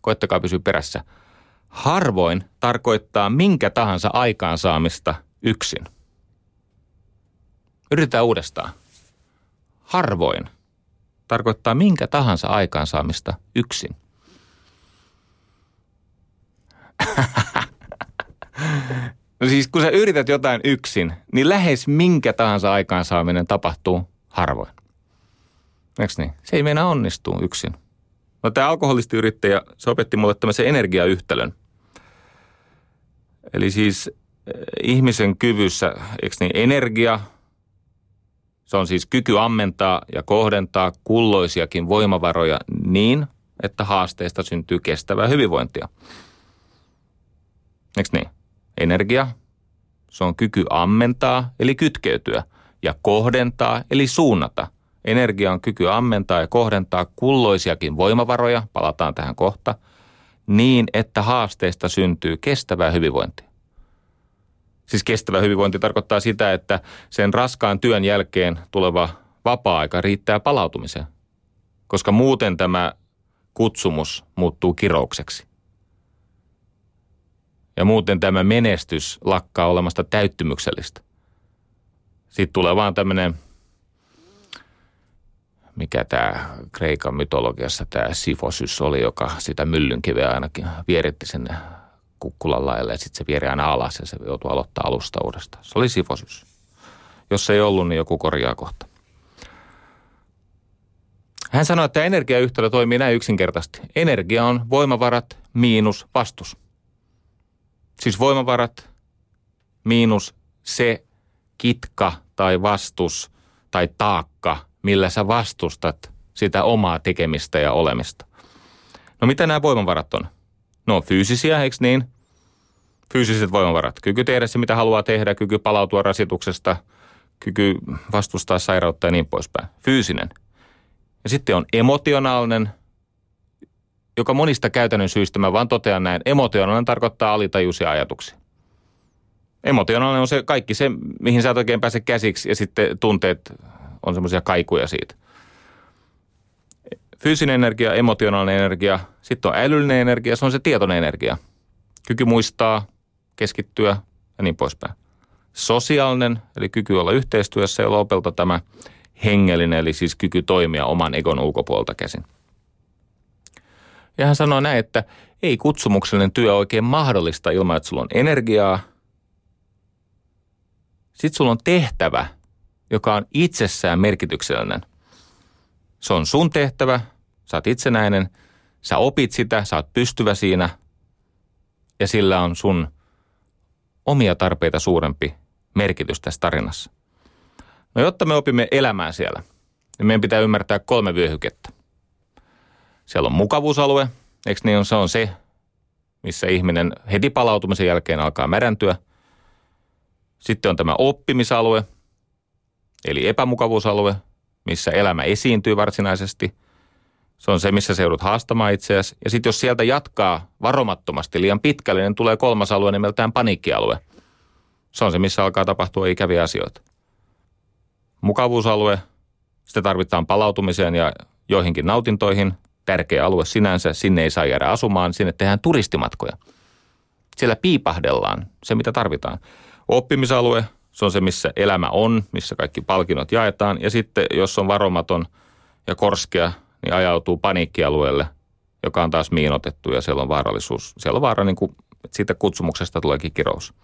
koettakaa pysyä perässä. Harvoin tarkoittaa minkä tahansa aikaansaamista yksin. Yritetään uudestaan. Harvoin tarkoittaa minkä tahansa aikaansaamista yksin. No siis kun sä yrität jotain yksin, niin lähes minkä tahansa aikaansaaminen tapahtuu harvoin. Eikö niin? Se ei meinaa onnistua yksin. No tämä alkoholistiyrittäjä, se opetti mulle tämmöisen energiayhtälön. Eli siis eh, ihmisen kyvyssä, eikö niin, energia, se on siis kyky ammentaa ja kohdentaa kulloisiakin voimavaroja niin, että haasteista syntyy kestävää hyvinvointia. Eikö niin? Energia, se on kyky ammentaa eli kytkeytyä ja kohdentaa eli suunnata. Energia on kyky ammentaa ja kohdentaa kulloisiakin voimavaroja, palataan tähän kohta, niin että haasteista syntyy kestävää hyvinvointia. Siis kestävä hyvinvointi tarkoittaa sitä, että sen raskaan työn jälkeen tuleva vapaa-aika riittää palautumiseen, koska muuten tämä kutsumus muuttuu kiroukseksi. Ja muuten tämä menestys lakkaa olemasta täyttymyksellistä. Sitten tulee vaan tämmöinen, mikä tämä Kreikan mytologiassa tämä Sifosys oli, joka sitä myllynkiveä ainakin vieritti sinne kukkulan laille ja sitten se vieri aina alas ja se joutui aloittaa alusta uudestaan. Se oli Sifosys. Jos ei ollut, niin joku korjaa kohta. Hän sanoi, että energiayhtälö toimii näin yksinkertaisesti. Energia on voimavarat miinus vastus. Siis voimavarat miinus se kitka tai vastus tai taakka, millä sä vastustat sitä omaa tekemistä ja olemista. No mitä nämä voimavarat on? No fyysisiä, eikö niin? Fyysiset voimavarat. Kyky tehdä se, mitä haluaa tehdä, kyky palautua rasituksesta, kyky vastustaa sairautta ja niin poispäin. Fyysinen. Ja sitten on emotionaalinen, joka monista käytännön syistä mä vaan totean näin. Emotionaalinen tarkoittaa alitajuisia ajatuksia. Emotionaalinen on se kaikki se, mihin sä et oikein pääse käsiksi ja sitten tunteet on semmoisia kaikuja siitä. Fyysinen energia, emotionaalinen energia, sitten on älyllinen energia, se on se tietoinen energia. Kyky muistaa, keskittyä ja niin poispäin. Sosiaalinen, eli kyky olla yhteistyössä ja lopelta tämä hengellinen, eli siis kyky toimia oman egon ulkopuolta käsin. Ja hän sanoi näin, että ei kutsumuksellinen työ oikein mahdollista ilman, että sulla on energiaa. Sitten sulla on tehtävä, joka on itsessään merkityksellinen. Se on sun tehtävä, sä oot itsenäinen, sä opit sitä, sä oot pystyvä siinä ja sillä on sun omia tarpeita suurempi merkitys tässä tarinassa. No jotta me opimme elämään siellä, niin meidän pitää ymmärtää kolme vyöhykettä. Siellä on mukavuusalue, eikö niin se on se, missä ihminen heti palautumisen jälkeen alkaa märäntyä. Sitten on tämä oppimisalue, eli epämukavuusalue, missä elämä esiintyy varsinaisesti. Se on se, missä se joudut haastamaan itseäsi. Ja sitten jos sieltä jatkaa varomattomasti liian pitkälle, niin tulee kolmas alue nimeltään paniikkialue. Se on se, missä alkaa tapahtua ikäviä asioita. Mukavuusalue, sitä tarvitaan palautumiseen ja joihinkin nautintoihin. Tärkeä alue sinänsä, sinne ei saa jäädä asumaan, sinne tehdään turistimatkoja. Siellä piipahdellaan se, mitä tarvitaan. Oppimisalue, se on se, missä elämä on, missä kaikki palkinnot jaetaan. Ja sitten, jos on varomaton ja korskea, niin ajautuu paniikkialueelle, joka on taas miinotettu ja siellä on vaarallisuus. Siellä on vaara, niin kuin, että siitä kutsumuksesta tuleekin kirous.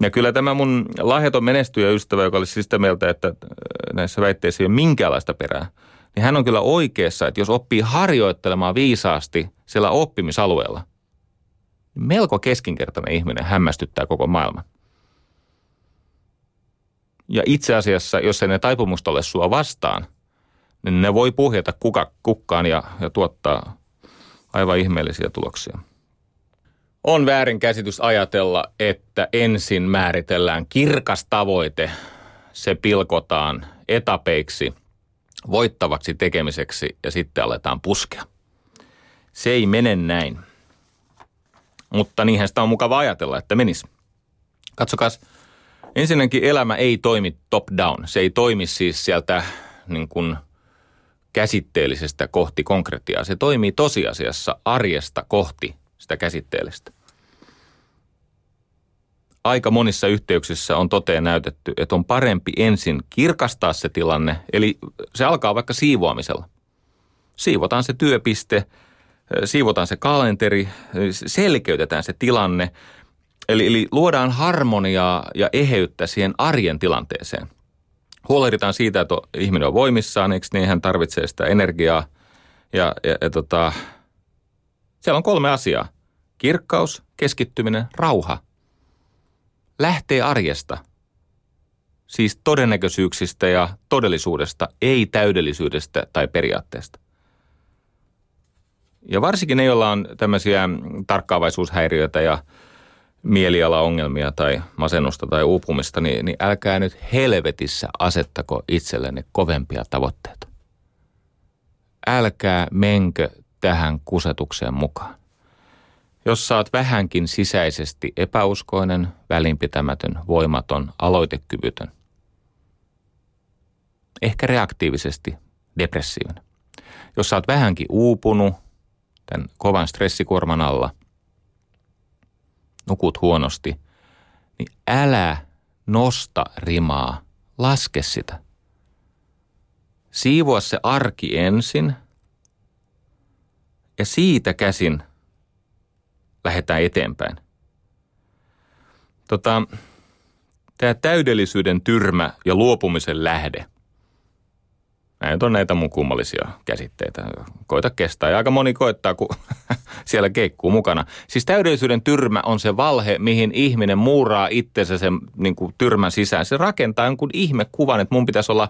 Ja kyllä tämä mun lahjaton menestyjä ystävä, joka oli siis sitä mieltä, että äh, näissä väitteissä ei ole minkäänlaista perää, niin hän on kyllä oikeassa, että jos oppii harjoittelemaan viisaasti siellä oppimisalueella, niin melko keskinkertainen ihminen hämmästyttää koko maailman. Ja itse asiassa, jos ei ne taipumusta ole sua vastaan, niin ne voi puhjata kuka, kukkaan ja, ja tuottaa aivan ihmeellisiä tuloksia. On väärinkäsitys ajatella, että ensin määritellään kirkas tavoite, se pilkotaan etapeiksi, voittavaksi tekemiseksi ja sitten aletaan puskea. Se ei mene näin. Mutta niinhän sitä on mukava ajatella, että menisi. Katsokas, ensinnäkin elämä ei toimi top down. Se ei toimi siis sieltä niin kuin käsitteellisestä kohti konkretiaa. Se toimii tosiasiassa arjesta kohti sitä käsitteellistä. Aika monissa yhteyksissä on toteen näytetty, että on parempi ensin kirkastaa se tilanne, eli se alkaa vaikka siivoamisella. Siivotaan se työpiste, siivotaan se kalenteri, selkeytetään se tilanne, eli, eli luodaan harmoniaa ja eheyttä siihen arjen tilanteeseen. Huolehditaan siitä, että ihminen on voimissaan, eikö niin hän tarvitsee sitä energiaa – Ja, ja, ja tota, siellä on kolme asiaa. Kirkkaus, keskittyminen, rauha. Lähtee arjesta. Siis todennäköisyyksistä ja todellisuudesta, ei täydellisyydestä tai periaatteesta. Ja varsinkin ne, joilla on tämmöisiä tarkkaavaisuushäiriöitä ja mielialaongelmia tai masennusta tai uupumista, niin, niin älkää nyt helvetissä asettako itsellenne kovempia tavoitteita. Älkää menkö tähän kusetukseen mukaan. Jos saat vähänkin sisäisesti epäuskoinen, välinpitämätön, voimaton, aloitekyvytön, ehkä reaktiivisesti depressiivinen. Jos oot vähänkin uupunut tämän kovan stressikuorman alla, nukut huonosti, niin älä nosta rimaa, laske sitä. Siivoa se arki ensin ja siitä käsin lähdetään eteenpäin. Tota, Tämä täydellisyyden tyrmä ja luopumisen lähde – Näitä on näitä mun kummallisia käsitteitä. Koita kestää. Ja aika moni koittaa, kun siellä keikkuu mukana. Siis täydellisyyden tyrmä on se valhe, mihin ihminen muuraa itsensä sen niin kuin tyrmän sisään. Se rakentaa jonkun ihmekuvan, että mun pitäisi olla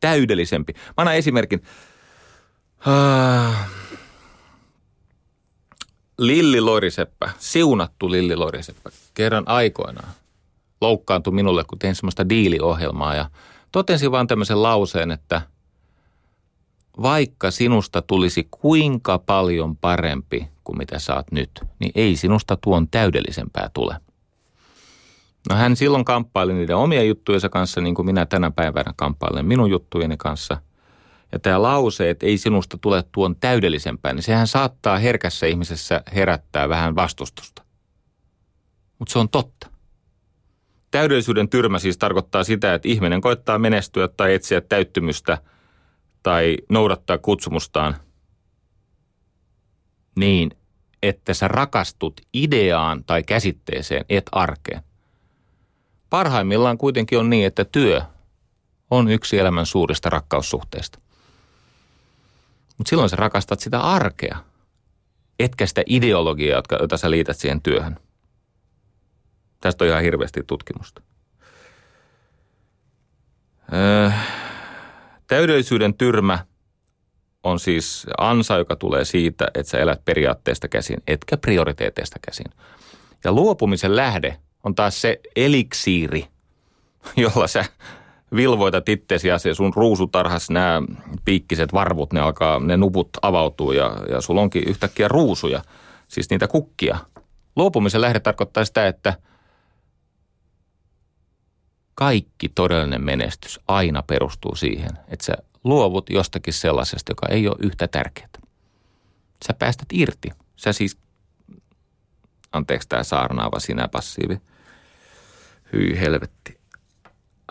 täydellisempi. Mä annan esimerkin. Lilli Loiriseppä, siunattu Lilli Loiriseppä, kerran aikoinaan loukkaantui minulle, kun tein semmoista diiliohjelmaa ja totensin vaan tämmöisen lauseen, että – vaikka sinusta tulisi kuinka paljon parempi kuin mitä saat nyt, niin ei sinusta tuon täydellisempää tule. No hän silloin kamppaili niiden omia juttujensa kanssa, niin kuin minä tänä päivänä kamppailen minun juttujeni kanssa. Ja tämä lause, että ei sinusta tule tuon täydellisempää, niin sehän saattaa herkässä ihmisessä herättää vähän vastustusta. Mutta se on totta. Täydellisyyden tyrmä siis tarkoittaa sitä, että ihminen koittaa menestyä tai etsiä täyttymystä – tai noudattaa kutsumustaan niin, että sä rakastut ideaan tai käsitteeseen, et arkeen. Parhaimmillaan kuitenkin on niin, että työ on yksi elämän suurista rakkaussuhteista. Mutta silloin sä rakastat sitä arkea, etkä sitä ideologiaa, jota sä liität siihen työhön. Tästä on ihan hirveästi tutkimusta. Öö, Täydellisyyden tyrmä on siis ansa, joka tulee siitä, että sä elät periaatteesta käsin, etkä prioriteeteista käsin. Ja luopumisen lähde on taas se eliksiiri, jolla sä vilvoitat itsesi ja se sun ruusutarhas nämä piikkiset varvut, ne alkaa, ne nuput avautuu ja, ja sulla onkin yhtäkkiä ruusuja, siis niitä kukkia. Luopumisen lähde tarkoittaa sitä, että – kaikki todellinen menestys aina perustuu siihen, että sä luovut jostakin sellaisesta, joka ei ole yhtä tärkeää. Sä päästät irti. Sä siis, anteeksi tämä saarnaava sinä passiivi, hyi helvetti.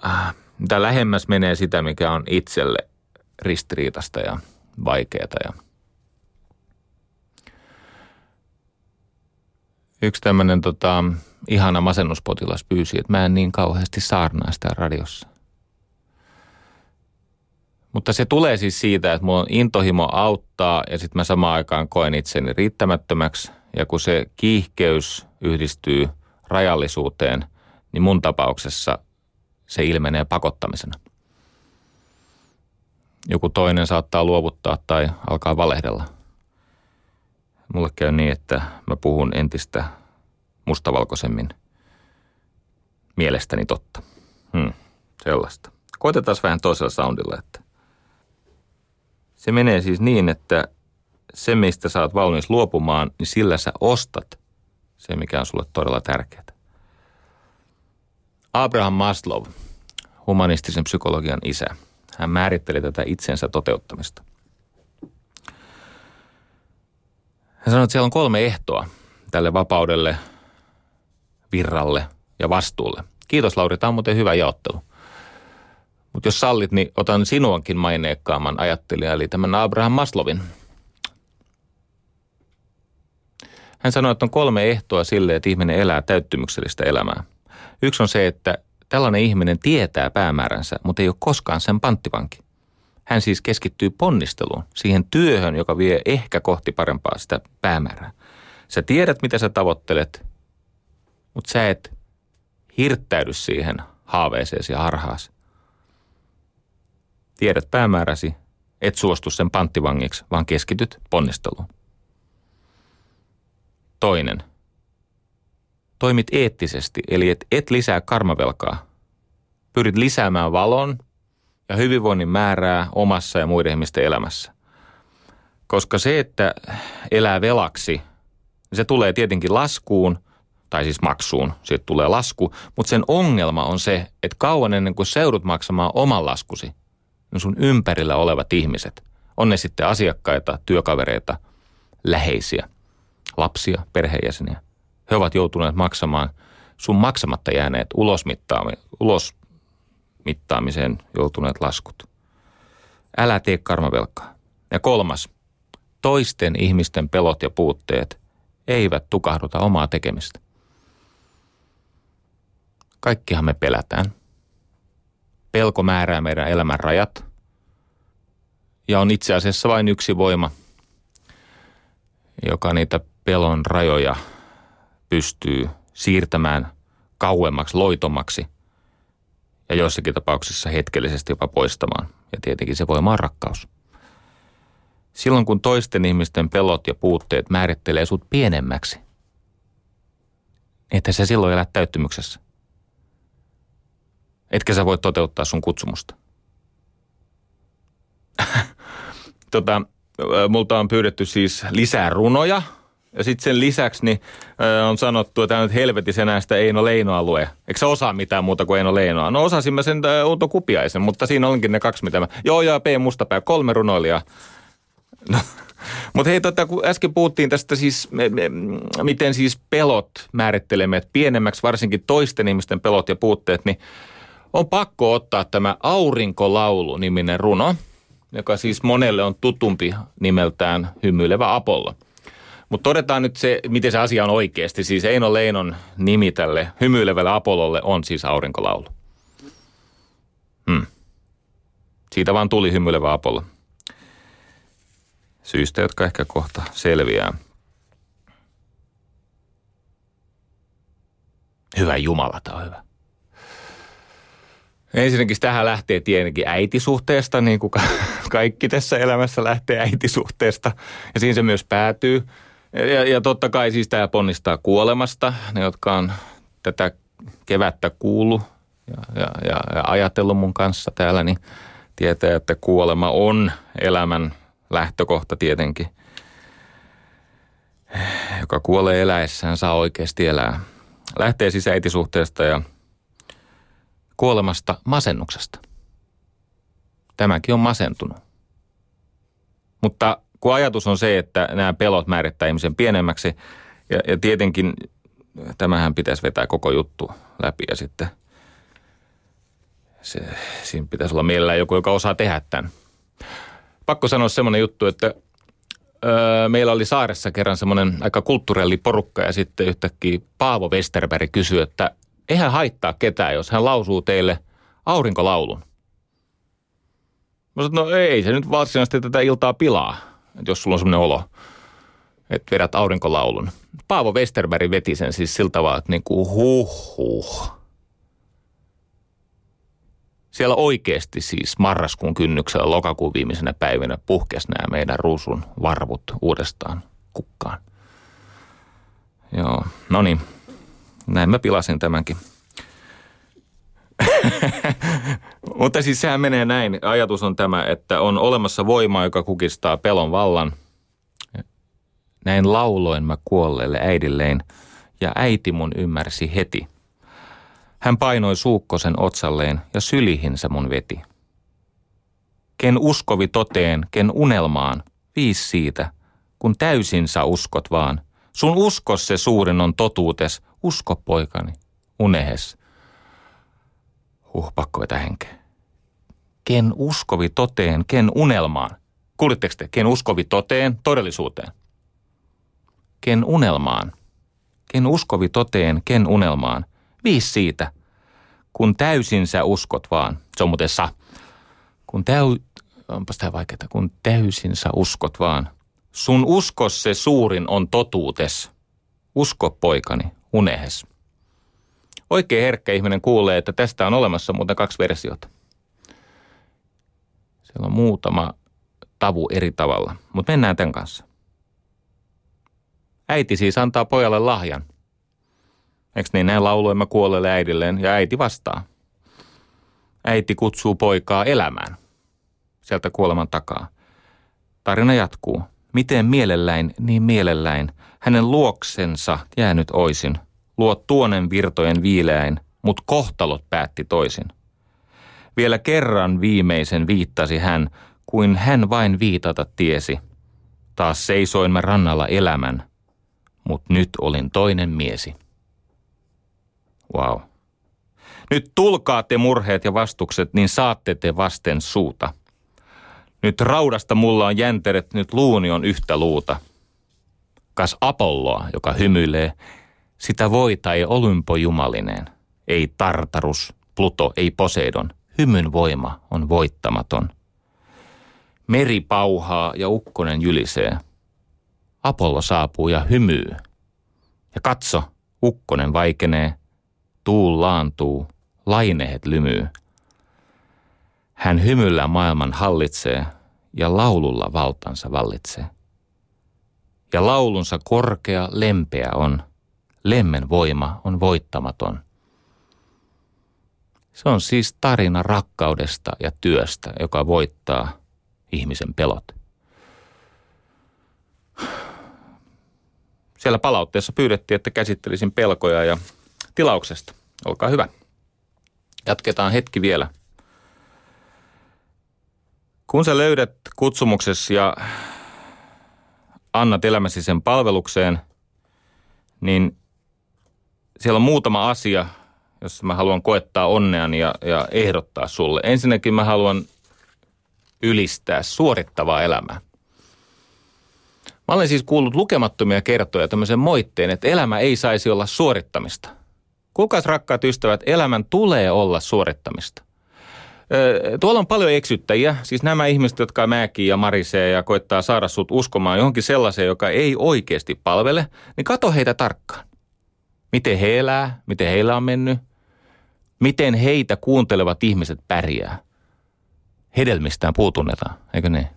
Ah, mitä lähemmäs menee sitä, mikä on itselle ristiriitasta ja vaikeata ja yksi tämmöinen tota, ihana masennuspotilas pyysi, että mä en niin kauheasti saarnaa sitä radiossa. Mutta se tulee siis siitä, että mulla on intohimo auttaa ja sitten mä samaan aikaan koen itseni riittämättömäksi. Ja kun se kiihkeys yhdistyy rajallisuuteen, niin mun tapauksessa se ilmenee pakottamisena. Joku toinen saattaa luovuttaa tai alkaa valehdella. Mulle käy niin, että mä puhun entistä mustavalkoisemmin mielestäni totta. Hmm, sellaista. Koitetaan vähän toisella soundilla, että se menee siis niin, että se, mistä sä oot valmis luopumaan, niin sillä sä ostat se, mikä on sulle todella tärkeää. Abraham Maslow, humanistisen psykologian isä, hän määritteli tätä itsensä toteuttamista. Hän sanoi, että siellä on kolme ehtoa tälle vapaudelle, virralle ja vastuulle. Kiitos Lauri, tämä on muuten hyvä jaottelu. Mutta jos sallit, niin otan sinuankin maineikkaaman ajattelijan, eli tämän Abraham Maslovin. Hän sanoi, että on kolme ehtoa sille, että ihminen elää täyttymyksellistä elämää. Yksi on se, että tällainen ihminen tietää päämääränsä, mutta ei ole koskaan sen panttivanki. Hän siis keskittyy ponnisteluun, siihen työhön, joka vie ehkä kohti parempaa sitä päämäärää. Sä tiedät, mitä sä tavoittelet, mutta sä et hirttäydy siihen haaveeseesi ja harhaasi. Tiedät päämääräsi, et suostu sen panttivangiksi, vaan keskityt ponnisteluun. Toinen. Toimit eettisesti, eli et, et lisää karmavelkaa. Pyrit lisäämään valon ja hyvinvoinnin määrää omassa ja muiden ihmisten elämässä. Koska se, että elää velaksi, se tulee tietenkin laskuun, tai siis maksuun, siitä tulee lasku, mutta sen ongelma on se, että kauan ennen kuin seudut maksamaan oman laskusi, niin sun ympärillä olevat ihmiset, on ne sitten asiakkaita, työkavereita, läheisiä, lapsia, perheenjäseniä, he ovat joutuneet maksamaan sun maksamatta jääneet ulosmittaamiseen joutuneet laskut. Älä tee karmavelkaa. Ja kolmas, toisten ihmisten pelot ja puutteet eivät tukahduta omaa tekemistä. Kaikkihan me pelätään. Pelko määrää meidän elämän rajat ja on itse asiassa vain yksi voima, joka niitä pelon rajoja pystyy siirtämään kauemmaksi, loitommaksi ja joissakin tapauksissa hetkellisesti jopa poistamaan. Ja tietenkin se voima on rakkaus. Silloin kun toisten ihmisten pelot ja puutteet määrittelee sut pienemmäksi, että sä silloin elät täyttymyksessä. Etkä sä voi toteuttaa sun kutsumusta. tota, multa on pyydetty siis lisää runoja. Ja sitten sen lisäksi niin, on sanottu, että nyt helvetis enää sitä Eino Leinoa lue. Eikö sä osaa mitään muuta kuin Eino Leinoa? No osasin mä sen Unto Kupiaisen, mutta siinä onkin ne kaksi, mitä mä... Joo, ja P. Mustapää, kolme runoilijaa. No, mutta hei, tota, kun äsken puhuttiin tästä siis, me, me, miten siis pelot määrittelemme, että pienemmäksi varsinkin toisten ihmisten pelot ja puutteet, niin on pakko ottaa tämä Aurinkolaulu-niminen runo, joka siis monelle on tutumpi nimeltään Hymyilevä Apollo. Mutta todetaan nyt se, miten se asia on oikeasti. Siis Eino Leinon nimi tälle hymyilevälle Apollolle on siis Aurinkolaulu. Hmm. Siitä vaan tuli hymyilevä Apollo. Syystä, jotka ehkä kohta selviää. Hyvä Jumala, tämä on hyvä. Ensinnäkin tähän lähtee tietenkin äitisuhteesta, niin kuin kaikki tässä elämässä lähtee äitisuhteesta. Ja siinä se myös päätyy. Ja, ja totta kai siis tämä ponnistaa kuolemasta. Ne, jotka on tätä kevättä kuullut ja, ja, ja, ja ajatellut mun kanssa täällä, niin tietää, että kuolema on elämän lähtökohta tietenkin. Joka kuolee eläessään, saa oikeasti elää. Lähtee siis äitisuhteesta ja – kuolemasta masennuksesta. Tämäkin on masentunut. Mutta kun ajatus on se, että nämä pelot määrittää ihmisen pienemmäksi, ja, ja tietenkin tämähän pitäisi vetää koko juttu läpi ja sitten se, siinä pitäisi olla mielellään joku, joka osaa tehdä tämän. Pakko sanoa semmoinen juttu, että öö, meillä oli saaressa kerran semmoinen aika kulttuurelli porukka ja sitten yhtäkkiä Paavo Westerberg kysyi, että eihän haittaa ketään, jos hän lausuu teille aurinkolaulun. Mä sanoin, no ei se nyt varsinaisesti tätä iltaa pilaa, että jos sulla on semmoinen olo, että vedät aurinkolaulun. Paavo Westerberg veti sen siis sillä tavalla, että niin kuin huh huh. Siellä oikeasti siis marraskuun kynnyksellä lokakuun viimeisenä päivinä puhkesi nämä meidän ruusun varvut uudestaan kukkaan. Joo, no niin. Näin mä pilasin tämänkin. Mutta siis sehän menee näin. Ajatus on tämä, että on olemassa voima, joka kukistaa pelon vallan. Näin lauloin mä kuolleelle äidilleen, ja äiti mun ymmärsi heti. Hän painoi suukkosen otsalleen, ja sylihinsä mun veti. Ken uskovi toteen, ken unelmaan, viis siitä, kun täysin sä uskot vaan. Sun uskos se suurin on totuutes, Usko poikani, unehes. Huh, pakko vetää henkeä. Ken uskovi toteen, ken unelmaan. Kuulitteko te? Ken uskovi toteen, todellisuuteen. Ken unelmaan. Ken uskovi toteen, ken unelmaan. Viis siitä. Kun täysin sä uskot vaan. Se on muuten sa. Kun täy, onpas tämä vaikeaa, kun täysin sä uskot vaan. Sun uskos se suurin on totuutes. Usko poikani, unehes. Oikein herkkä ihminen kuulee, että tästä on olemassa muuten kaksi versiota. Siellä on muutama tavu eri tavalla, mutta mennään tämän kanssa. Äiti siis antaa pojalle lahjan. Eikö niin, näin lauloimme kuolleelle äidilleen ja äiti vastaa. Äiti kutsuu poikaa elämään sieltä kuoleman takaa. Tarina jatkuu. Miten mielelläin, niin mielelläin, hänen luoksensa jäänyt oisin. Luo tuonen virtojen viileäin, mut kohtalot päätti toisin. Vielä kerran viimeisen viittasi hän, kuin hän vain viitata tiesi. Taas seisoimme rannalla elämän, mut nyt olin toinen miesi. Wow. Nyt tulkaa te murheet ja vastukset, niin saatte te vasten suuta. Nyt raudasta mulla on jänteret, nyt luuni on yhtä luuta. Kas Apolloa, joka hymyilee, sitä voita ei olympojumalinen. Ei Tartarus, Pluto, ei Poseidon. Hymyn voima on voittamaton. Meri pauhaa ja ukkonen jylisee. Apollo saapuu ja hymyy. Ja katso, ukkonen vaikenee, tuul laantuu, lainehet lymyy. Hän hymyllä maailman hallitsee ja laululla valtansa vallitsee. Ja laulunsa korkea lempeä on, lemmen voima on voittamaton. Se on siis tarina rakkaudesta ja työstä, joka voittaa ihmisen pelot. Siellä palautteessa pyydettiin, että käsittelisin pelkoja ja tilauksesta. Olkaa hyvä. Jatketaan hetki vielä. Kun sä löydät kutsumuksesi ja annat elämäsi sen palvelukseen, niin siellä on muutama asia, jossa mä haluan koettaa onneani ja, ja ehdottaa sulle. Ensinnäkin mä haluan ylistää suorittavaa elämää. Mä olen siis kuullut lukemattomia kertoja tämmöisen moitteen, että elämä ei saisi olla suorittamista. Kukas rakkaat ystävät, elämän tulee olla suorittamista. Tuolla on paljon eksyttäjiä, siis nämä ihmiset, jotka määkii ja marisee ja koittaa saada sut uskomaan johonkin sellaiseen, joka ei oikeasti palvele, niin kato heitä tarkkaan. Miten he elää, miten heillä on mennyt, miten heitä kuuntelevat ihmiset pärjää. Hedelmistään puutunnetaan, eikö niin?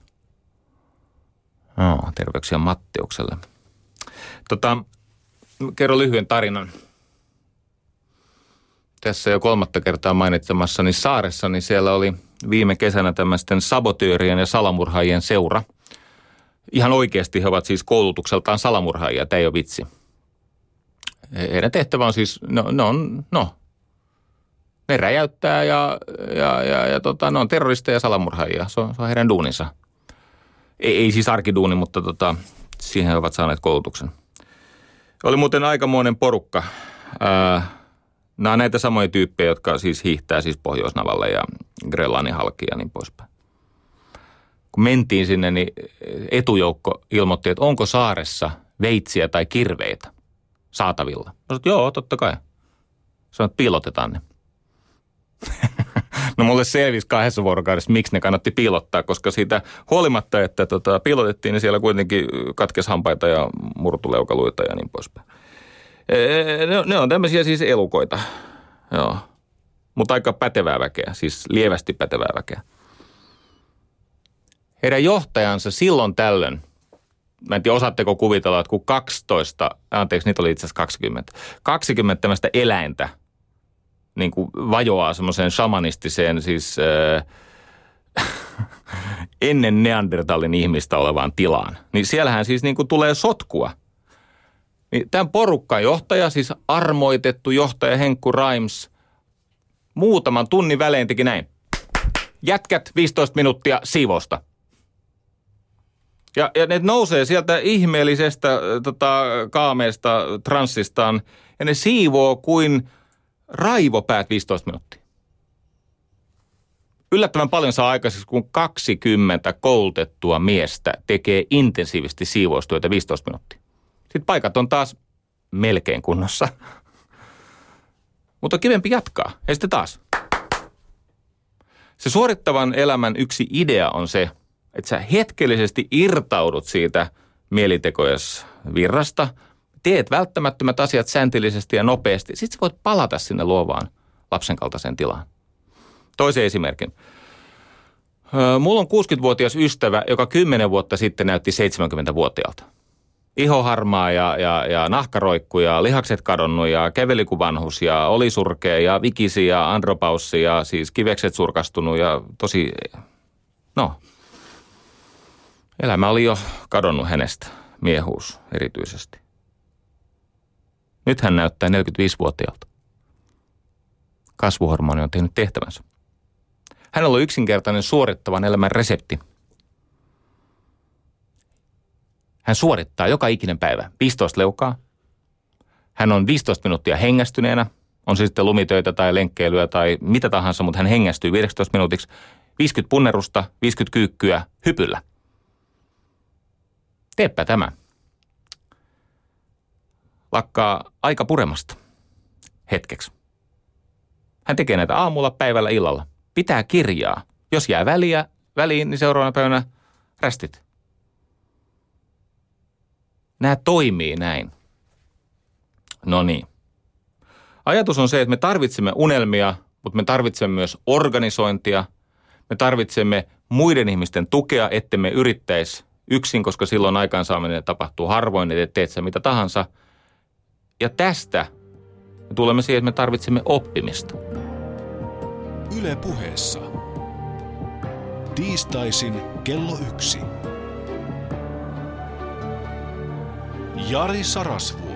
No, terveyksiä Matteukselle. Tota, kerro lyhyen tarinan tässä jo kolmatta kertaa mainitsemassani saaressa, niin siellä oli viime kesänä tämmöisten sabotöörien ja salamurhaajien seura. Ihan oikeasti he ovat siis koulutukseltaan salamurhaajia, tämä ei ole vitsi. Heidän tehtävä on siis, no, ne on, no, ne räjäyttää ja, ja, ja, ja tota, ne on terroristeja ja salamurhaajia. Se on, se on heidän duuninsa. Ei, ei siis arkiduuni, mutta tota, siihen he ovat saaneet koulutuksen. Oli muuten aikamoinen porukka. Ää, Nämä on näitä samoja tyyppejä, jotka siis hiihtää siis Pohjoisnavalle ja Grönlannin halki ja niin poispäin. Kun mentiin sinne, niin etujoukko ilmoitti, että onko saaressa veitsiä tai kirveitä saatavilla. Mä sanoin, joo, totta kai. Sanoin, että piilotetaan ne. no mulle selvisi kahdessa vuorokaudessa, miksi ne kannatti piilottaa, koska siitä huolimatta, että tota, piilotettiin, niin siellä kuitenkin katkes hampaita ja murtuleukaluita ja niin poispäin. Ne, ne on tämmöisiä siis elukoita, joo. Mutta aika pätevää väkeä, siis lievästi pätevää väkeä. Heidän johtajansa silloin tällöin, mä en tiedä osaatteko kuvitella, että kun 12, anteeksi niitä oli itse asiassa 20, 20 tämmöistä eläintä niin kuin vajoaa semmoiseen shamanistiseen siis äh, ennen Neandertalin ihmistä olevaan tilaan. Niin siellähän siis niin kuin tulee sotkua – niin tämän porukkan johtaja, siis armoitettu johtaja Henkku Raims, muutaman tunnin välein teki näin. Jätkät 15 minuuttia siivosta. Ja, ja ne nousee sieltä ihmeellisestä tota, kaameesta transsistaan ja ne siivoo kuin raivopäät 15 minuuttia. Yllättävän paljon saa aikaiseksi, kun 20 koulutettua miestä tekee intensiivisesti siivoustyötä 15 minuuttia. Sitten paikat on taas melkein kunnossa. Mutta kivempi jatkaa. Ja sitten taas. Se suorittavan elämän yksi idea on se, että sä hetkellisesti irtaudut siitä mielitekojes virrasta, teet välttämättömät asiat säntillisesti ja nopeasti, sitten sä voit palata sinne luovaan lapsen kaltaiseen tilaan. Toisen esimerkin. Mulla on 60-vuotias ystävä, joka 10 vuotta sitten näytti 70-vuotiaalta. Iho harmaa ja, ja, ja nahkaroikku ja lihakset kadonnut ja käveli kuin vanhus ja oli surkea ja vikisi ja andropaussi ja siis kivekset surkastunut ja tosi, no, elämä oli jo kadonnut hänestä, miehuus erityisesti. Nyt hän näyttää 45-vuotiaalta. Kasvuhormoni on tehnyt tehtävänsä. Hänellä on yksinkertainen suorittavan elämän resepti. Hän suorittaa joka ikinen päivä 15 leukaa. Hän on 15 minuuttia hengästyneenä, on se sitten lumitöitä tai lenkkeilyä tai mitä tahansa, mutta hän hengästyy 15 minuutiksi. 50 punnerusta, 50 kyykkyä hypyllä. Teepä tämä. Lakkaa aika puremasta hetkeksi. Hän tekee näitä aamulla, päivällä, illalla – pitää kirjaa. Jos jää väliä, väliin, niin seuraavana päivänä rästit. Nämä toimii näin. No niin. Ajatus on se, että me tarvitsemme unelmia, mutta me tarvitsemme myös organisointia. Me tarvitsemme muiden ihmisten tukea, ettemme yrittäisi yksin, koska silloin aikaansaaminen tapahtuu harvoin, että teet sä mitä tahansa. Ja tästä me tulemme siihen, että me tarvitsemme oppimista. Yle puheessa. Tiistaisin kello yksi. Jari Sarasvuo.